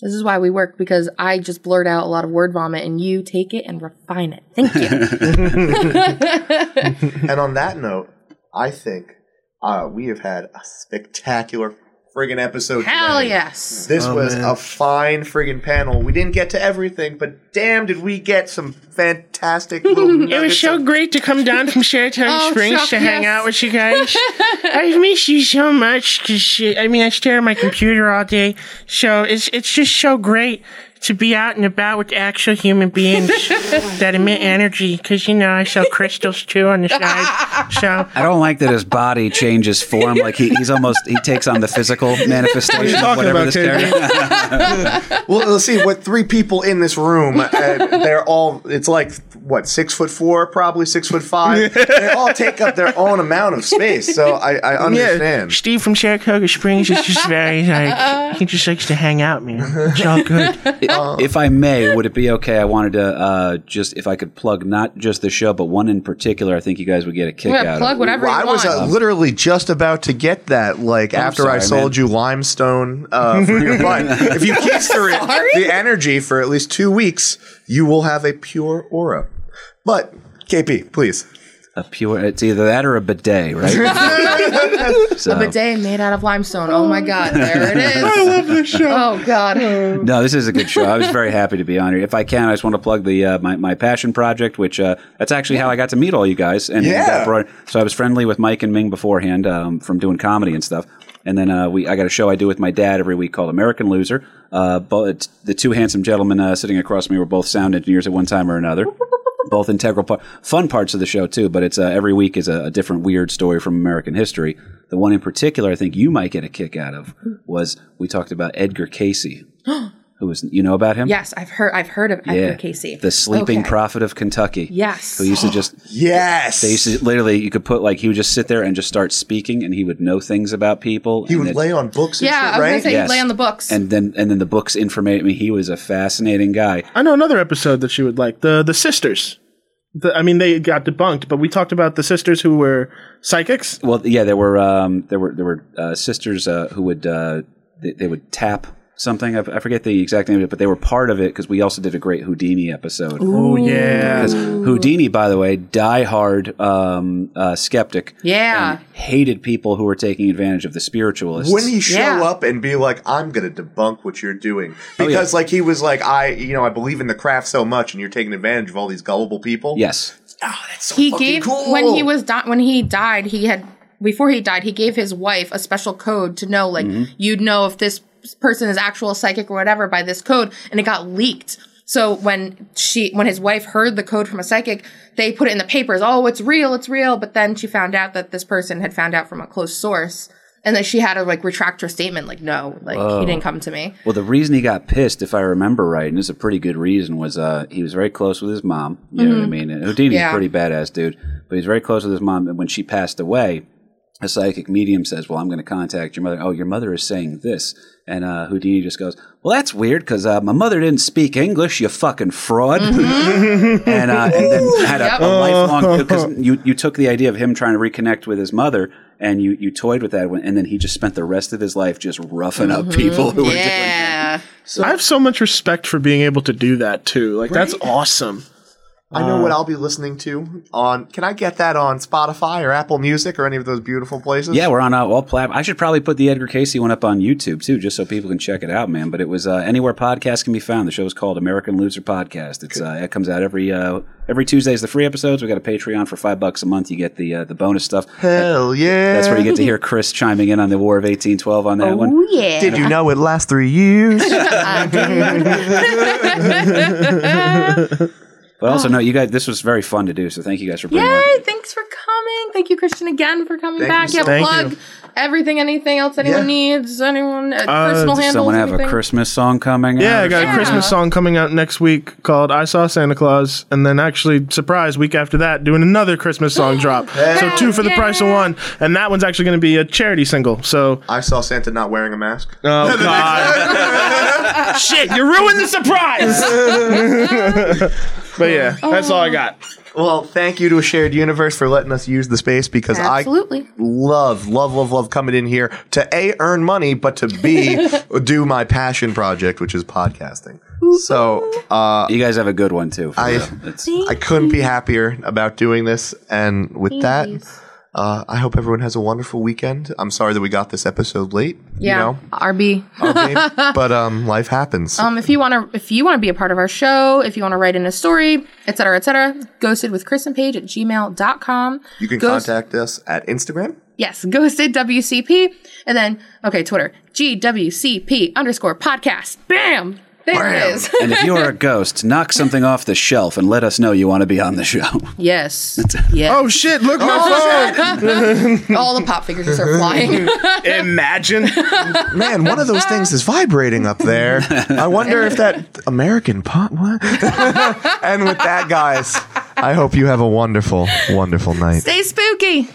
This is why we work because I just blurt out a lot of word vomit, and you take it and refine it. Thank you. and on that note, I think uh, we have had a spectacular friggin' episode. Hell today. yes. This Oh, was man. a fine friggin' panel. We didn't get to everything, but damn, did we get some fantastic little It was so of- great to come down from Saratoga Oh, Springs Chuck, to hang out with you guys. I miss you so much because I mean I stare at my computer all day, so it's it's just so great to be out and about with actual human beings that emit energy. Because you know I sell crystals too on the side, so I don't like that his body changes form. Like he, he's almost he takes on the physical manifestation of talking whatever about, this KP? character. Well, let's see. With three people in this room, and they're all. It's like what six foot four, probably six foot five. they all take up their own amount of space. So I, I understand. Steve from Saratoga Springs is just very like he just likes to hang out, man. It's all good. if I may, would it be okay? I wanted to uh, just if I could plug not just the show, but one in particular. I think you guys would get a kick Yeah, out plug of. whatever Well, you I want. was uh, literally just about to get that. Like after I sorry, sold you limestone uh, for your butt. If you keister it, the energy for at least two weeks, you will have a pure aura. But KP, please. A pure. It's either that or a bidet, right? so, A bidet made out of limestone. Oh my god, there it is. I love this show. Oh god. No, this is a good show. I was very happy to be on here. If I can, I just want to plug the uh, my my passion project, which uh, that's actually how I got to meet all you guys. And Yeah. got brought- so I was friendly with Mike and Ming beforehand um, from doing comedy and stuff. And then uh, we I got a show I do with my dad every week called American Loser. Uh, but the two handsome gentlemen uh, sitting across from me were both sound engineers at one time or another. Both integral part, fun parts of the show too. But it's uh, every week is a, a different weird story from American history. The one in particular I think you might get a kick out of was we talked about Edgar Cayce, who was you know about him? Yes, I've heard. I've heard of Edgar Cayce, the sleeping Okay. prophet of Kentucky. Yes. who used to just Yes. they used to literally you could put like he would just sit there and just start speaking and he would know things about people. he would it- lay on books and Yeah, I was right? gonna say Yes. he'd lay on the books. and then and then the books informate me. He was a fascinating guy. I know another episode that she would like the the sisters. The, I mean, they got debunked, but we talked about the sisters who were psychics. Well, yeah, there were um, there were there were uh, sisters uh, who would uh, they, they would tap something. I, I forget the exact name of it, but they were part of it because we also did a great Houdini episode. Oh yeah, Because Houdini, by the way, diehard um, uh, skeptic. Yeah. and hated people who were taking advantage of the spiritualists. Wouldn't he show Yeah. up and be like, "I'm going to debunk what you're doing"? Oh, Because like he was like, "I, you know, I believe in the craft so much, and you're taking advantage of all these gullible people." yes. Oh, that's so he fucking gave cool. when he was di- when he died. He had before he died. He gave his wife a special code to know, like Mm-hmm. you'd know if this person is actual psychic or whatever by this code, and it got leaked. So when she when his wife heard the code from a psychic, they put it in the papers. Oh, it's real, it's real. But then she found out that this person had found out from a close source. And then she had to like retract her statement, like, no, like he didn't come to me. Well, the reason he got pissed, if I remember right, and it's a pretty good reason, was uh, he was very close with his mom. You know what I mean? And Houdini's Yeah. a pretty badass dude, but he's very close with his mom. And when she passed away, a psychic medium says, "Well, I'm going to contact your mother." Oh, your mother is saying this, and uh, Houdini just goes, "Well, that's weird because uh, my mother didn't speak English. You fucking fraud." and, uh, and then had a, Yep. a lifelong because you you took the idea of him trying to reconnect with his mother. And you, you toyed with that, and then he just spent the rest of his life just roughing up people who were doing Yeah. I have so much respect for being able to do that too. Like that's awesome. I know what I'll be listening to on. Can I get that on Spotify or Apple Music or any of those beautiful places? Yeah, we're on uh, all platforms. I should probably put the Edgar Cayce one up on YouTube too, just so people can check it out, man. But it was uh, anywhere podcasts can be found. The show is called American Loser Podcast. It's uh, it comes out every uh, every Tuesdays. The free episodes. We got a Patreon for five bucks a month. You get the uh, the bonus stuff. Hell yeah. That's where you get to hear Criss chiming in on the War of eighteen twelve on that one. Oh yeah. Did you know it lasts three years? But also, no, you guys. This was very fun to do. So thank you guys for bringing. Yay! it. Thanks for coming. Thank you, Christian, again for coming Thank back. you Yeah, so much. plug Thank everything, anything else anyone Yeah. needs, anyone uh, personal does handles. Someone have anything. a Christmas song coming. Yeah, out I or got a? Christmas song coming out next week called "I Saw Santa Claus," and then actually, surprise, week after that, doing another Christmas song drop. So two for the price of one, and that one's actually going to be a charity single. So, I saw Santa not wearing a mask. oh god, shit, you ruined the surprise. but yeah, that's all I got. Well, thank you to a shared universe for letting us use the space because Absolutely. I love, love, love, love coming in here to a earn money, but to b do my passion project, which is podcasting. So uh, You guys have a good one too. for I- real. It's- I couldn't be happier about doing this, and with that, Thanks. Uh, I hope everyone has a wonderful weekend. I'm sorry that we got this episode late. Yeah, you know, RB. babe, but um, life happens. Um, if you want to, if you want to be a part of our show, if you want to write in a story, etc., etc., ghosted with Criss and Paige at gmail.com. you can Ghost- contact us at Instagram. Yes, ghosted WCP. And then, okay, Twitter, GWCP underscore podcast. Bam! There it is. and if you are a ghost, knock something off the shelf and let us know you want to be on the show. yes. Yes. Oh shit! Look my phone. All the pop figures are flying. Imagine. Man, one of those things is vibrating up there. I wonder if that American pot. What? and with that, guys, I hope you have a wonderful, wonderful night. Stay spooky.